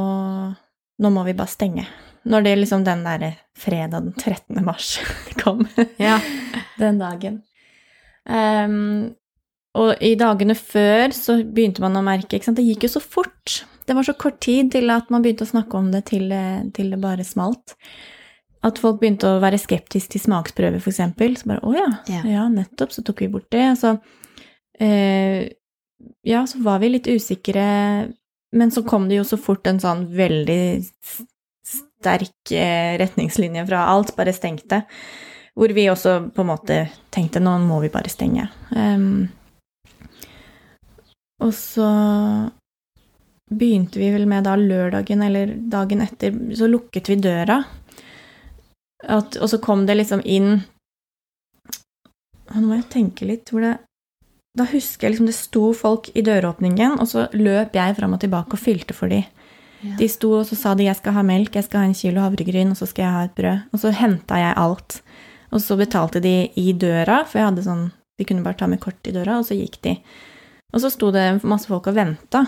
nå må vi bare stenge. Når det liksom den derre fredag den 13. mars [LAUGHS] kom, Ja. den dagen. Um, og i dagene før så begynte man å merke ikke sant? Det gikk jo så fort. Det var så kort tid til at man begynte å snakke om det til, til det bare smalt. At folk begynte å være skeptiske til smaksprøver, eksempel. Så bare å ja, Ja. ja, nettopp, så tok vi bort det. Så eh, ja, så var vi litt usikre, men så kom det jo så fort en sånn veldig sterk eh, retningslinje fra alt, bare stengte. Hvor vi også på en måte tenkte nå må vi bare stenge. Um, og så begynte vi vel med da lørdagen eller dagen etter, så lukket vi døra. At, og så kom det liksom inn Nå må jeg tenke litt hvor det Da husker jeg liksom det sto folk i døråpningen, og så løp jeg fram og tilbake og fylte for de. Ja. De sto og så sa de 'jeg skal ha melk, jeg skal ha en kilo havregryn, og så skal jeg ha et brød'. Og så henta jeg alt. Og så betalte de i døra, for jeg hadde sånn De kunne bare ta med kort i døra, og så gikk de. Og så sto det masse folk og venta,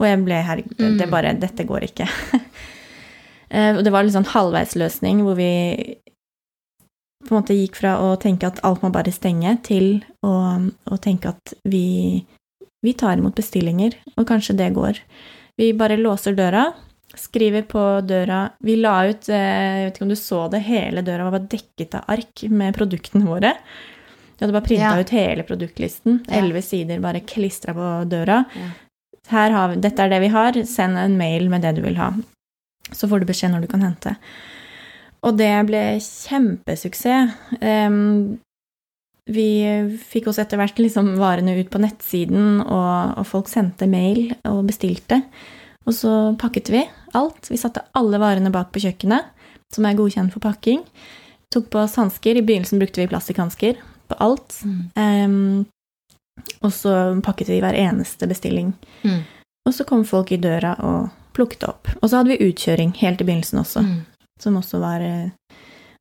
og jeg ble herregud, det, det Mm. bare Dette går ikke. [LAUGHS] Eh, Og det var litt sånn halvveisløsning hvor vi på en måte gikk fra å tenke at alt må bare stenge, til å, å tenke at vi, vi tar imot bestillinger, og kanskje det går. Vi bare låser døra, skriver på døra Vi la ut eh, Jeg vet ikke om du så det, hele døra var bare dekket av ark med produktene våre. Vi hadde bare printa Ja. ut hele produktlisten. Ja. Sider bare klistra på døra. Ja. Har dette er det vi har, send en mail med det du vil ha. Så får du beskjed når du kan hente. Og det ble kjempesuksess. Em, vi fikk også etter hvert liksom varene ut på nettsiden, og, og folk sendte mail og bestilte. Og så pakket vi alt. Vi satte alle varene bak på kjøkkenet, som er godkjent for pakking. tok på oss hansker. I begynnelsen brukte vi plastikkhansker på alt. Em, og så pakket vi hver eneste bestilling. Mm. Og så kom folk i døra og plukket opp. Og så hadde vi utkjøring helt i begynnelsen også, Mm. som også var eh,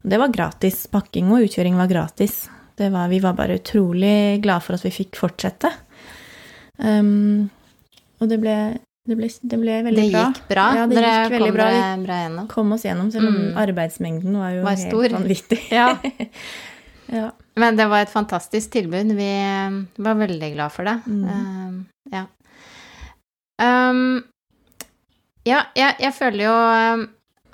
Det var gratis. Pakking og utkjøring var gratis. Det var, vi var bare utrolig glad for at vi fikk fortsette. Um, og det ble, det ble, det ble veldig Det gikk bra. Ja, det Dere gikk veldig kom bra. Vi bra gjennom. Kom oss gjennom, selv om Mm. arbeidsmengden var jo Var helt stor. vanvittig. [LAUGHS] Ja. [LAUGHS] ja. Men det var et fantastisk tilbud. Vi eh, var veldig glad for det. Mm. Um, ja. Um, ja, jeg, jeg føler jo um,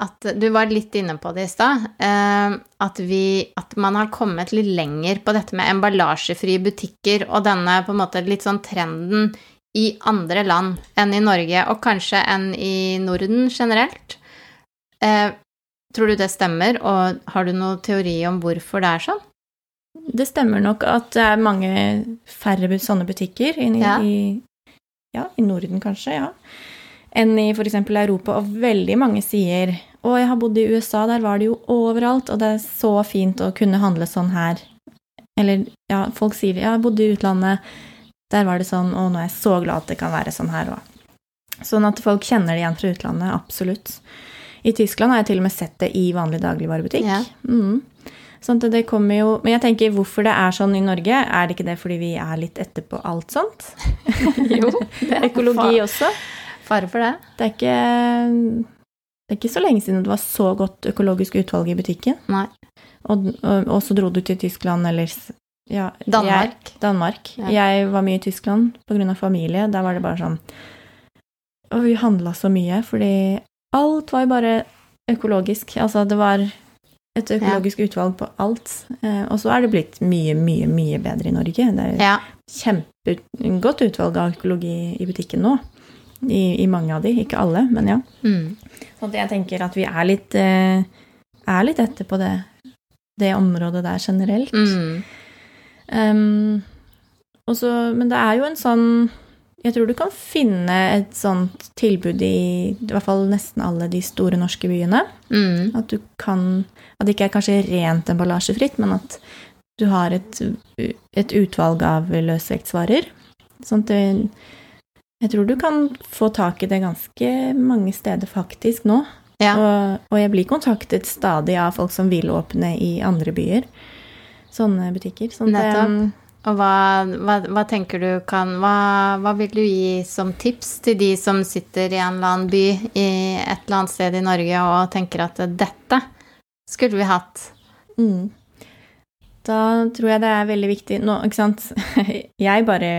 at du var litt inne på det i stad. um, at, vi, at man har kommet litt lenger på dette med emballasjefrie butikker og denne på en måte litt sånn trenden i andre land enn i Norge, og kanskje enn i Norden generelt. Eh, tror du det stemmer, og har du noen teori om hvorfor det er sånn? Det stemmer nok at det er mange færre sånne butikker i, Ja. i, ja, i Norden, kanskje, ja, enn i f.eks. Europa. Og veldig mange sier å, jeg har bodd i USA, der var det jo overalt, og det er så fint å kunne handle sånn her. Eller ja, folk sier ja, jeg bodde i utlandet, der var det sånn, og nå er jeg så glad at det kan være sånn her òg. Sånn at folk kjenner det igjen fra utlandet, absolutt. I Tyskland har jeg til og med sett det i vanlig dagligvarebutikk. Ja. Mm. Sånn at det kommer jo Men jeg tenker hvorfor det er sånn i Norge, er det ikke det fordi vi er litt etterpå alt sånt? [LAUGHS] jo, [LAUGHS] Økologi også. Fare for det. Det er ikke Det er ikke så lenge siden det var så godt økologisk utvalg i butikken. Nei. Og, og, og så dro du til Tyskland eller ja, Danmark. Jeg, Danmark. Ja. Jeg var mye i Tyskland pga. familie. Der var det bare sånn Og vi handla så mye, fordi alt var jo bare økologisk. Altså, det var et økologisk utvalg på alt. Eh, og så er det blitt mye, mye, mye bedre i Norge. Det er Ja. kjempegodt utvalg av økologi i butikken nå. I, I mange av de, ikke alle, men ja. Mm. Så at jeg tenker at vi er litt, eh, er litt etter på det, det området der generelt. Mm. Um, også, men det er jo en sånn Jeg tror du kan finne et sånt tilbud i i hvert fall nesten alle de store norske byene. Mm. At du kan At det ikke er kanskje rent emballasjefritt, men at du har et, et utvalg av løsvektsvarer. Sånn at det, jeg tror du kan få tak i det ganske mange steder faktisk nå. Ja. Og, og jeg blir kontaktet stadig av folk som vil åpne i andre byer. Sånne butikker. Sånn Nettopp. Det, Og hva, hva, hva tenker du kan hva, hva vil du gi som tips til de som sitter i en eller annen by i et eller annet sted i Norge og tenker at dette skulle vi hatt? Mm. Da tror jeg det er veldig viktig Nå, ikke sant [LAUGHS] Jeg bare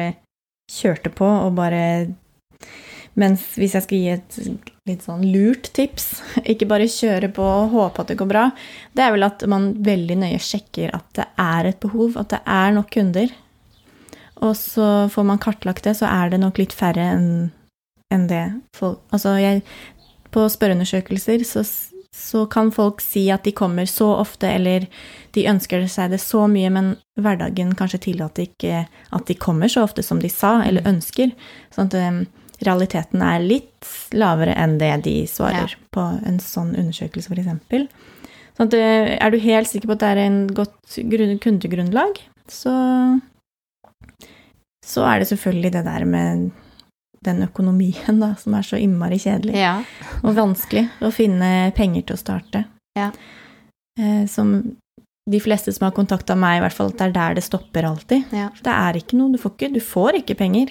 kjørte på og bare Mens hvis jeg skal gi et litt sånn lurt tips, [LAUGHS] ikke bare kjøre på og håpe at det går bra, det er vel at man veldig nøye sjekker at det er et behov, at det er nok kunder. Og så får man kartlagt det, så er det nok litt færre enn en det folk Altså, jeg På spørreundersøkelser så, så kan folk si at de kommer så ofte, eller de ønsker seg det så mye, men hverdagen kanskje tillater ikke at de kommer så ofte som de sa, eller ønsker. Sånn at um, realiteten er litt lavere enn det de svarer på en sånn undersøkelse, f.eks. Sånn at uh, er du helt sikker på at det er en godt kundegrunnlag, så så er det selvfølgelig det der med den økonomien, da, som er så innmari kjedelig Ja. og vanskelig å finne penger til å starte. Ja. Eh, som de fleste som har kontakta meg, i hvert fall, det er der det stopper alltid. Ja. Det er ikke noe, du får ikke, du får ikke penger.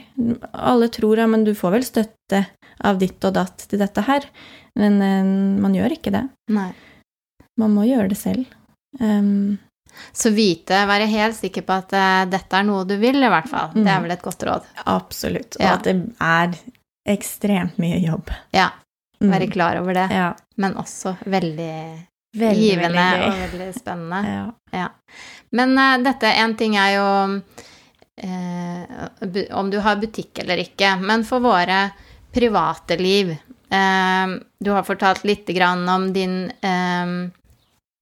Alle tror ja, men du får vel støtte av ditt og datt til dette her. Men eh, man gjør ikke det. Nei. Man må gjøre det selv. Um, Så vite, være helt sikker på at eh, dette er noe du vil, i hvert fall. Det er vel et godt råd. absolutt. Og Ja. at det er ekstremt mye jobb. Ja. Mm. Være klar over det. Ja. Men også veldig, Veldig, givende veldig og veldig spennende. [LAUGHS] Ja. Men uh, dette, en ting er jo uh, om du har butikk eller ikke, men for våre private liv uh, Du har fortalt litt grann om din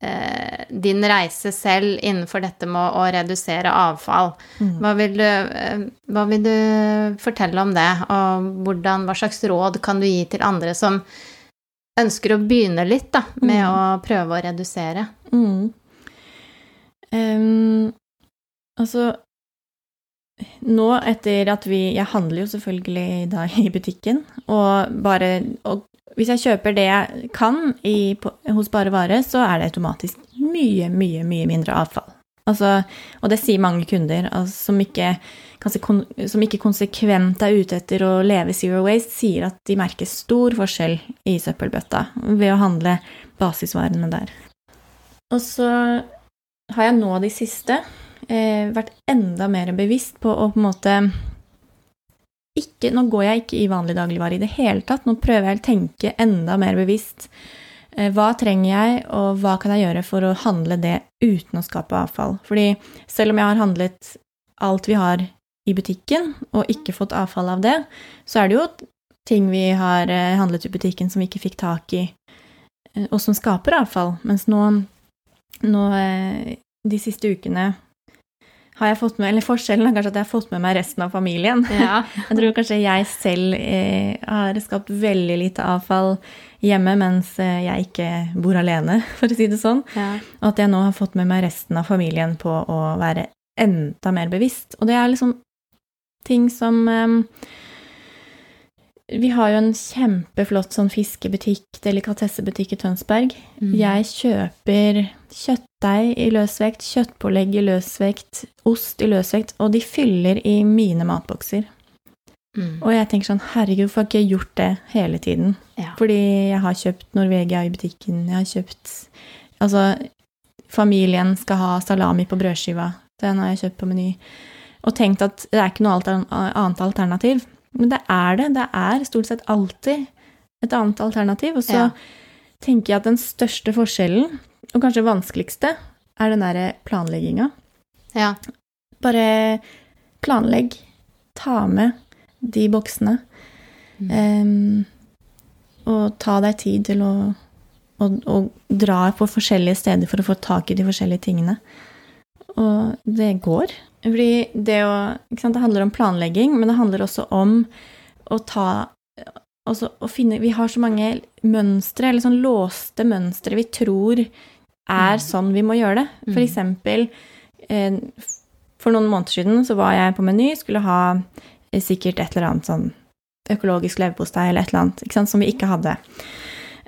Eh, din reise selv innenfor dette med å redusere avfall. Mm. Hva vil, du, eh, hva vil du, fortelle om det, og hvordan, hva slags råd kan du gi til andre som ønsker å begynne litt da, med mm. å prøve å redusere? Mm. Um, altså nå etter at vi Jeg handler jo selvfølgelig da i butikken, og bare å hvis jeg kjøper det jeg kan i, på, hos Bare Vare, så er det automatisk mye, mye, mye mindre avfall. Altså, og det sier mange kunder altså, som, ikke, kanskje, som ikke konsekvent er ute etter å leve zero waste, sier at de merker stor forskjell i søppelbøtta ved å handle basisvarene der. Og så har jeg nå de siste eh, vært enda mer bevisst på å på en måte ikke, Nå går jeg ikke i vanlig dagligvare i det hele tatt. Nå prøver jeg å tenke enda mer bevisst. Eh, hva trenger jeg, og hva kan jeg gjøre for å handle det uten å skape avfall? Fordi selv om jeg har handlet alt vi har i butikken, og ikke fått avfall av det, så er det jo ting vi har eh, handlet i butikken som vi ikke fikk tak i, eh, og som skaper avfall. Mens nå, nå de siste ukene har jeg fått med, eller Forskjellen er kanskje at jeg har fått med meg resten av familien. [LAUGHS] Ja. [LAUGHS] Jeg tror kanskje jeg selv eh, har skapt veldig lite avfall hjemme mens eh, jeg ikke bor alene, [LAUGHS] for å si det sånn. Ja. Og at jeg nå har fått med meg resten av familien på å være enda mer bevisst. Og det er liksom ting som eh, vi har jo en kjempeflott sånn fiskebutikk, delikatessebutikk i Tønsberg. Mm. Jeg kjøper kjøttdeig i løsvekt, kjøttpålegg i løsvekt, ost i løsvekt, og de fyller i mine matbokser. Mm. Og jeg tenker sånn, herregud, hvorfor har jeg ikke gjort det hele tiden? Ja. Fordi jeg har kjøpt Norvegia i butikken, jeg har kjøpt Altså, familien skal ha salami på brødskiva. Den har jeg kjøpt på Meny. Og tenkt at det er ikke noe annet alternativ. Men det er det. Det er stort sett alltid et annet alternativ. Og så ja. tenker jeg at den største forskjellen, og kanskje vanskeligste, er den derre planlegginga. Ja. Bare planlegg. Ta med de boksene. Mm. Um, og ta deg tid til å, å, å, dra på forskjellige steder for å få tak i de forskjellige tingene. Og det går. Fordi det å Det handler om planlegging, men det handler også om å ta Altså å finne Vi har så mange mønstre, eller sånn låste mønstre vi tror er mm. sånn vi må gjøre det. For mm. eksempel eh, For noen måneder siden så var jeg på Meny, skulle ha eh, sikkert et eller annet sånn økologisk leverpostei eller et eller annet ikke sant, som vi ikke hadde.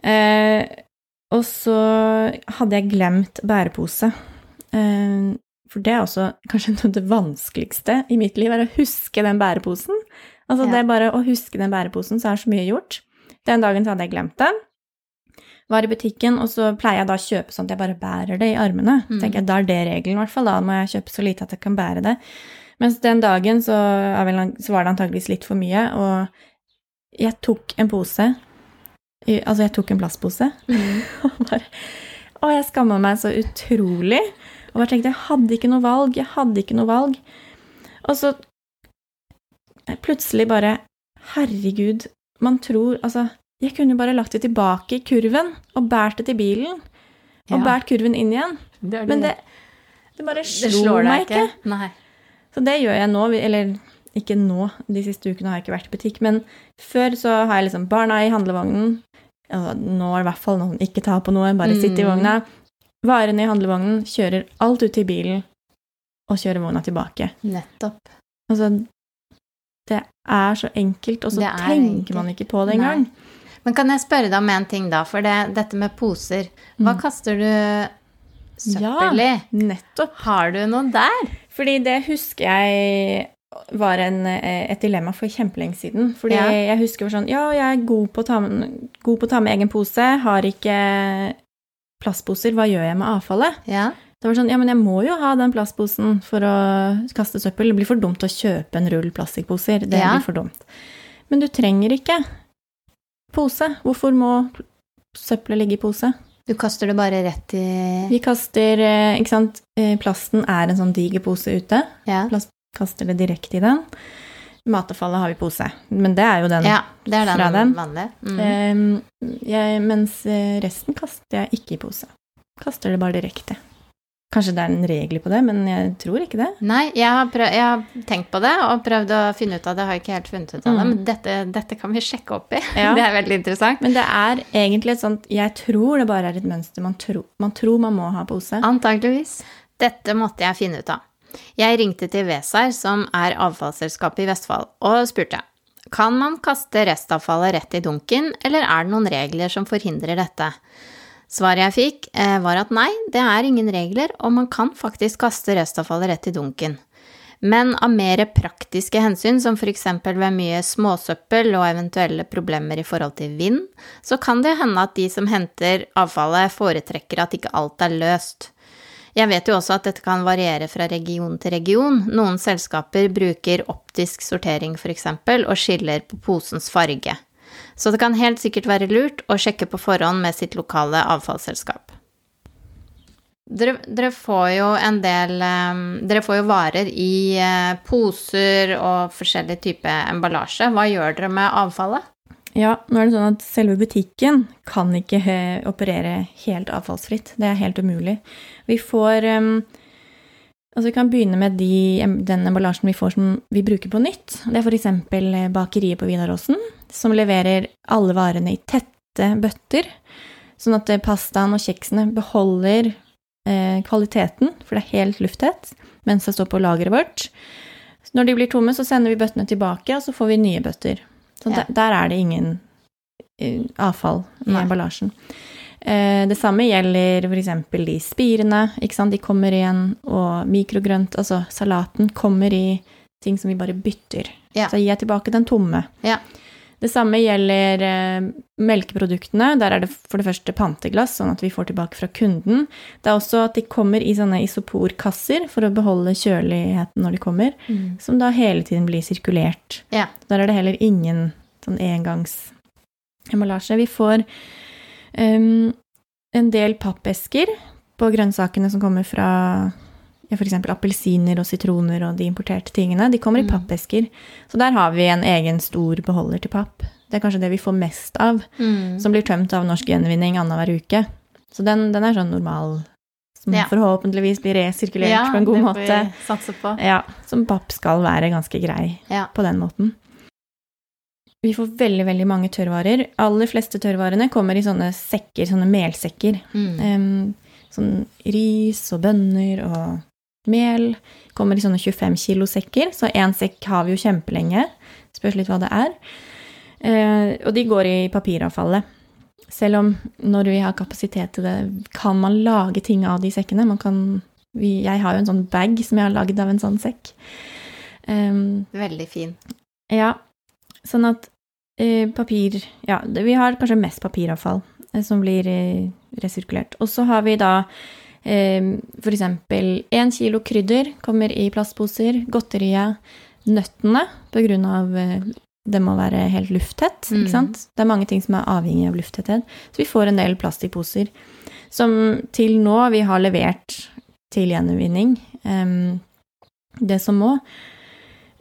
Eh, og så hadde jeg glemt bærepose. Eh, for det er også kanskje [LAUGHS] noe av det vanskeligste i mitt liv, er å huske den bæreposen. Altså ja. det er bare å huske den bæreposen, så er så mye gjort. Den dagen så hadde jeg glemt den. Var i butikken, og så pleier jeg da å kjøpe sånn at jeg bare bærer det i armene. Mm. tenker jeg, Da er det regelen, i hvert fall. Da må jeg kjøpe så lite at jeg kan bære det. Mens den dagen så, så var det antageligvis litt for mye, og jeg tok en pose Altså, jeg tok en plastpose. Mm. [LAUGHS] og bare Å, jeg skamma meg så utrolig. Og jeg tenkte jeg hadde ikke noe valg, jeg hadde ikke noe valg. Og så plutselig bare Herregud, man tror Altså, jeg kunne jo bare lagt det tilbake i kurven og båret det til bilen. Og ja. båret kurven inn igjen. Det det. Men det, det bare slo meg ikke. Nei. Så det gjør jeg nå. Eller ikke nå, de siste ukene har jeg ikke vært i butikk. Men før så har jeg liksom barna i handlevognen. Altså, nå er det i hvert fall noen ikke tar på noe, bare mm. sitte i vogna varene i handlevognen, kjører alt ut til bilen og kjører vogna tilbake. Nettopp. Altså, det er så enkelt, og så tenker enkelt. man ikke på det engang. Men kan jeg spørre deg om en ting, da? For det, dette med poser. Hva mm. kaster du søppel i? Ja, nettopp. Har du noe der? Fordi det husker jeg var en, et dilemma for kjempelenge siden. Fordi ja. jeg husker sånn Ja, jeg er god på, ta, god på å ta med egen pose, har ikke plastposer, hva gjør jeg med avfallet? Ja. Det var sånn, ja, men jeg må jo ha den plastposen for å kaste søppel. Det blir for dumt å kjøpe en rull plastikkposer. Det ja. blir for dumt. Men du trenger ikke pose. Hvorfor må søppelet ligge i pose? Du kaster det bare rett i Vi kaster eh, Ikke sant, eh, plasten er en sånn diger pose ute. Ja. Plast kaster det direkte i den. Matavfallet har vi pose, men det er jo den ja, det er den fra den. Vanlige. Mm. Um, jeg, mens eh, resten kaster jeg ikke i pose. Kaster det bare direkte. Kanskje det er en regel på det, men jeg tror ikke det. Nei, jeg har, prøv, jeg har tenkt på det og prøvd å finne ut av det. Har ikke helt funnet ut av det, mm. men dette, dette, kan vi sjekke opp i. Ja. [LAUGHS] Det er veldig interessant. Men det er egentlig et sånt Jeg tror det bare er et mønster. Man, tro, man tror man må ha pose. Antakeligvis. Dette måtte jeg finne ut av. Jeg ringte til Wesar, som er avfallsselskapet i Vestfold, og spurte kan man kaste restavfallet rett i dunken, eller er det noen regler som forhindrer dette? Svaret jeg fikk, eh, var at nei, det er ingen regler, og man kan faktisk kaste restavfallet rett i dunken. Men av mer praktiske hensyn, som eksempel ved mye småsøppel og eventuelle problemer i forhold til vind, så kan det hende at de som henter avfallet, foretrekker at ikke alt er løst. Jeg vet jo også at dette kan variere fra region til region. Noen selskaper bruker optisk sortering f.eks. og skiller på posens farge. Så det kan helt sikkert være lurt å sjekke på forhånd med sitt lokale avfallsselskap. Dere, dere, får jo en del um, Dere får jo varer i uh, poser og forskjellig type emballasje. Hva gjør dere med avfallet? Ja, nå er det sånn at selve butikken kan ikke operere helt avfallsfritt. Det er helt umulig. Vi får Altså, vi kan begynne med de, den emballasjen vi får som vi bruker på nytt. Det er f.eks. bakeriet på Vidaråsen, som leverer alle varene i tette bøtter, sånn at pastaen og kjeksene beholder eh, kvaliteten, for det er helt lufttett, mens det står på lageret vårt. Når de blir tomme, så sender vi bøttene tilbake, og så får vi nye bøtter. Så ja. der, der, er det ingen uh, avfall i Nei. emballasjen. Uh, det samme gjelder f.eks. de spirene. De kommer igjen, og mikrogrønt, altså salaten, kommer i ting som vi bare bytter. Ja. Så gir jeg tilbake den tomme. Ja. Det samme gjelder eh, melkeproduktene. Der er det for det første panteglass, sånn at vi får tilbake fra kunden. Det er også at de kommer i sånne isoporkasser for å beholde kjøligheten når de kommer, mm. som da hele tiden blir sirkulert. Ja. Der er det heller ingen sånn engangsemballasje. Vi får um, en del pappesker på grønnsakene som kommer fra f.eks. appelsiner og sitroner og de importerte tingene, de kommer i mm. pappesker. Så der har vi en egen stor beholder til papp. Det er kanskje det vi får mest av, mm. som blir tømt av Norsk Gjenvinning annenhver uke. Så den, den, er sånn normal, som ja. forhåpentligvis blir resirkulert ja, på en god måte. Ja, det får vi satse på. Ja, Som papp skal være ganske grei ja. på den måten. Vi får veldig veldig mange tørrvarer. Aller fleste tørrvarene kommer i sånne sekker, sånne melsekker. Mm. Um, sånn ris og bønner og mel. Kommer i sånne 25 kilo sekker, så én sekk har vi jo kjempelenge. Spørs litt hva det er. Eh, og de går i papiravfallet. Selv om når vi har kapasitet til det, kan man lage ting av de sekkene. Man kan, vi, jeg har jo en sånn bag som jeg har lagd av en sånn sekk. Um, Veldig fin. Ja. Sånn at eh, papir Ja, vi har kanskje mest papiravfall eh, som blir resirkulert. Og så har vi da Ehm, F.eks. én kilo krydder kommer i plastposer. Godteriet, nøttene, av eh, det må være helt lufttett. ikke mm. sant? Det er mange ting som er avhengig av lufttetthet. Så vi får en del plastikkposer som til nå vi har levert til gjenvinning. Um, det som må.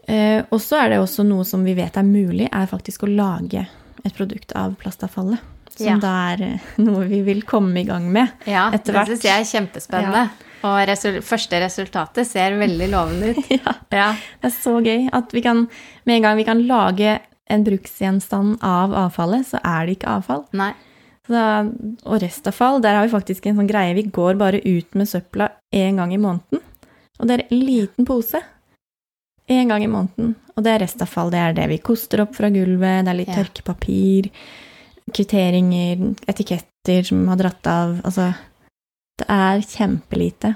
Uh, og så er det også noe som vi vet er mulig, er faktisk å lage et produkt av plastavfallet. Som ja. da er eh, [LAUGHS] noe vi vil komme i gang med ja, etter hvert. Ja, det syns jeg er kjempespennende. Ja. Og resul første resultatet ser veldig lovende ut. [LAUGHS] ja. Det er så gøy at vi kan med en gang vi kan lage en bruksgjenstand av avfallet, så er det ikke avfall. Nei. Så, og restavfall, der har vi faktisk en sånn greie. Vi går bare ut med søpla én gang i måneden. Og det er en liten pose. Én gang i måneden. Og det er restavfall. Det er det vi koster opp fra gulvet. Det er litt ja. tørkepapir kvitteringer, etiketter som har dratt av Altså, det er kjempelite.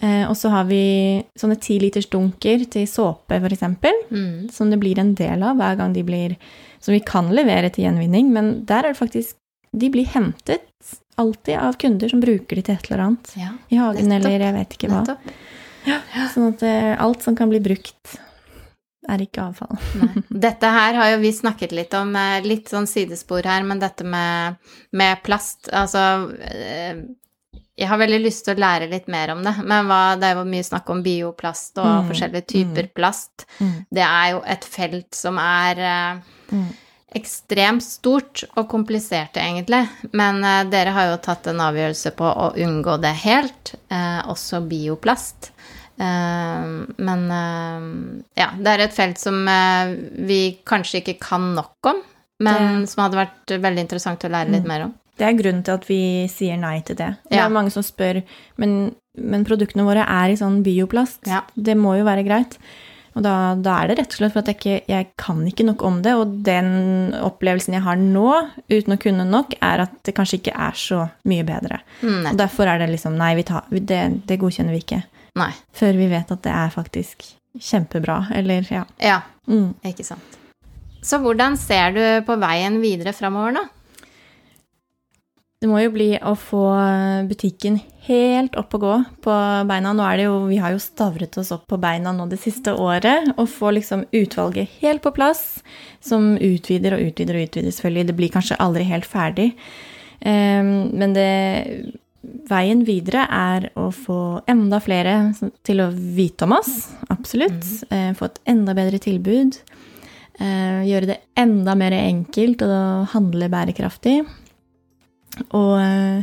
Eh, og så har vi sånne tilitersdunker til såpe, eksempel, mm. som det blir en del av hver gang de blir Som vi kan levere til gjenvinning, men der er det faktisk De blir hentet alltid av kunder som bruker de til et eller annet. Ja, I hagen nettopp. eller jeg vet ikke hva. Ja, sånn at eh, alt som kan bli brukt er ikke avfall. [LAUGHS] Nei. Dette her har jo vi snakket litt om, eh, litt sånn sidespor her, men dette med, med plast Altså eh, jeg har veldig lyst til å lære litt mer om det, men hva, det er jo mye snakk om bioplast og mm. forskjellige typer mm. plast. Mm. Det er jo et felt som er uh, ekstremt stort og komplisert, egentlig. Men uh, dere har jo tatt en avgjørelse på å unngå det helt, uh, også bioplast. Eh, men eh, ja, det er et felt som eh, vi kanskje ikke kan nok om, men det. som hadde vært veldig interessant å lære litt mm. mer om. Det er grunnen til at vi sier nei til det. Det Ja. er mange som spør, men, men produktene våre er i sånn bioplast. Ja. Det må jo være greit. Og da, da er det rett og slett for at jeg, ikke, jeg kan ikke nok om det, og den opplevelsen jeg har nå, uten å kunne nok, er at det kanskje ikke er så mye bedre. Mm, Og derfor er det liksom Nei, vi tar, det, det godkjenner vi ikke. Nei. Før vi vet at det er faktisk kjempebra, eller ja. Ja, Mm. ikke sant. Så hvordan ser du på veien videre framover, da? Det må jo bli å få butikken helt opp og gå på beina. Nå er det jo, Vi har jo stavret oss opp på beina nå det siste året. Og få liksom utvalget helt på plass, som utvider og utvider og utvider, selvfølgelig. Det blir kanskje aldri helt ferdig. Ehm, Men det, veien videre er å få enda flere til å vite om oss. Absolutt. Mm. Få et enda bedre tilbud. Eh, Gjøre det enda mer enkelt å handle bærekraftig. Og eh,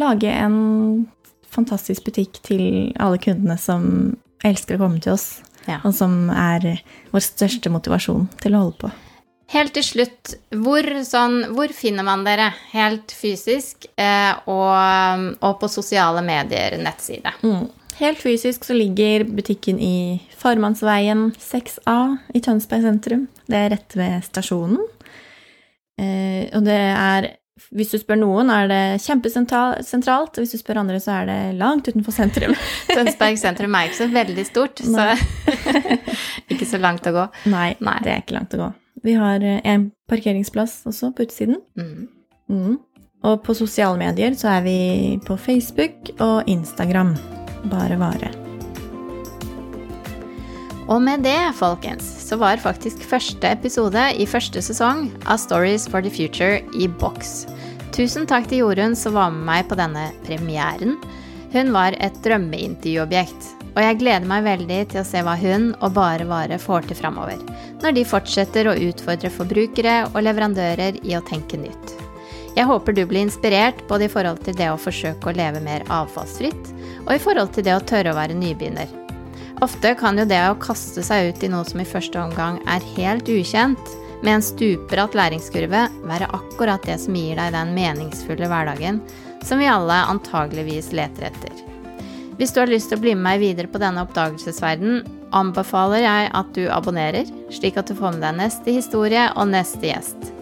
lage en fantastisk butikk til alle kundene som elsker å komme til oss, Ja. og som er vår største motivasjon til å holde på. Helt til slutt, hvor, sånn, hvor finner man dere helt fysisk eh, og, og på sosiale medier, nettside? Mm. Helt fysisk så ligger butikken i Farmannsveien 6A i Tønsberg sentrum. Det er rett ved stasjonen. Eh, og det er Hvis du spør noen, er det kjempesentralt. Hvis du spør andre, så er det langt utenfor sentrum. [LAUGHS] Tønsberg sentrum er ikke så veldig stort, så [LAUGHS] ikke så langt å gå. Nei, Nei. det er ikke langt å gå. Vi har eh, en parkeringsplass også på utsiden. Mm. Mm. Og på sosiale medier så er vi på Facebook og Instagram. Bare vare. Og med det, folkens, så var faktisk første episode i første sesong av Stories for the Future i boks. Tusen takk til Jorunn som var med meg på denne premieren. Hun var et drømmeintervjuobjekt, og jeg gleder meg veldig til å se hva hun og Bare Vare får til framover, når de fortsetter å utfordre forbrukere og leverandører i å tenke nytt. Jeg håper du blir inspirert både i forhold til det å forsøke å leve mer avfallsfritt, og i forhold til det å tørre å være nybegynner. Ofte kan jo det å kaste seg ut i noe som i første omgang er helt ukjent, med en stupbratt læringskurve, være akkurat det som gir deg den meningsfulle hverdagen som vi alle antageligvis leter etter. Hvis du har lyst til å bli med meg videre på denne oppdagelsesverden, anbefaler jeg at du abonnerer, slik at du får med deg neste historie og neste gjest.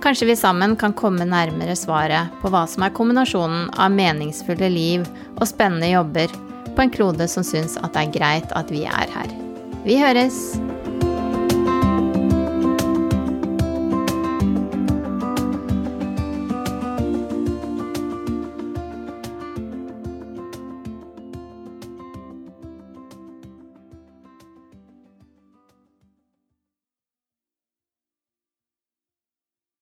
Kanskje vi sammen kan komme nærmere svaret på hva som er kombinasjonen av meningsfulle liv og spennende jobber på en klode som syns at det er greit at vi er her. Vi høres!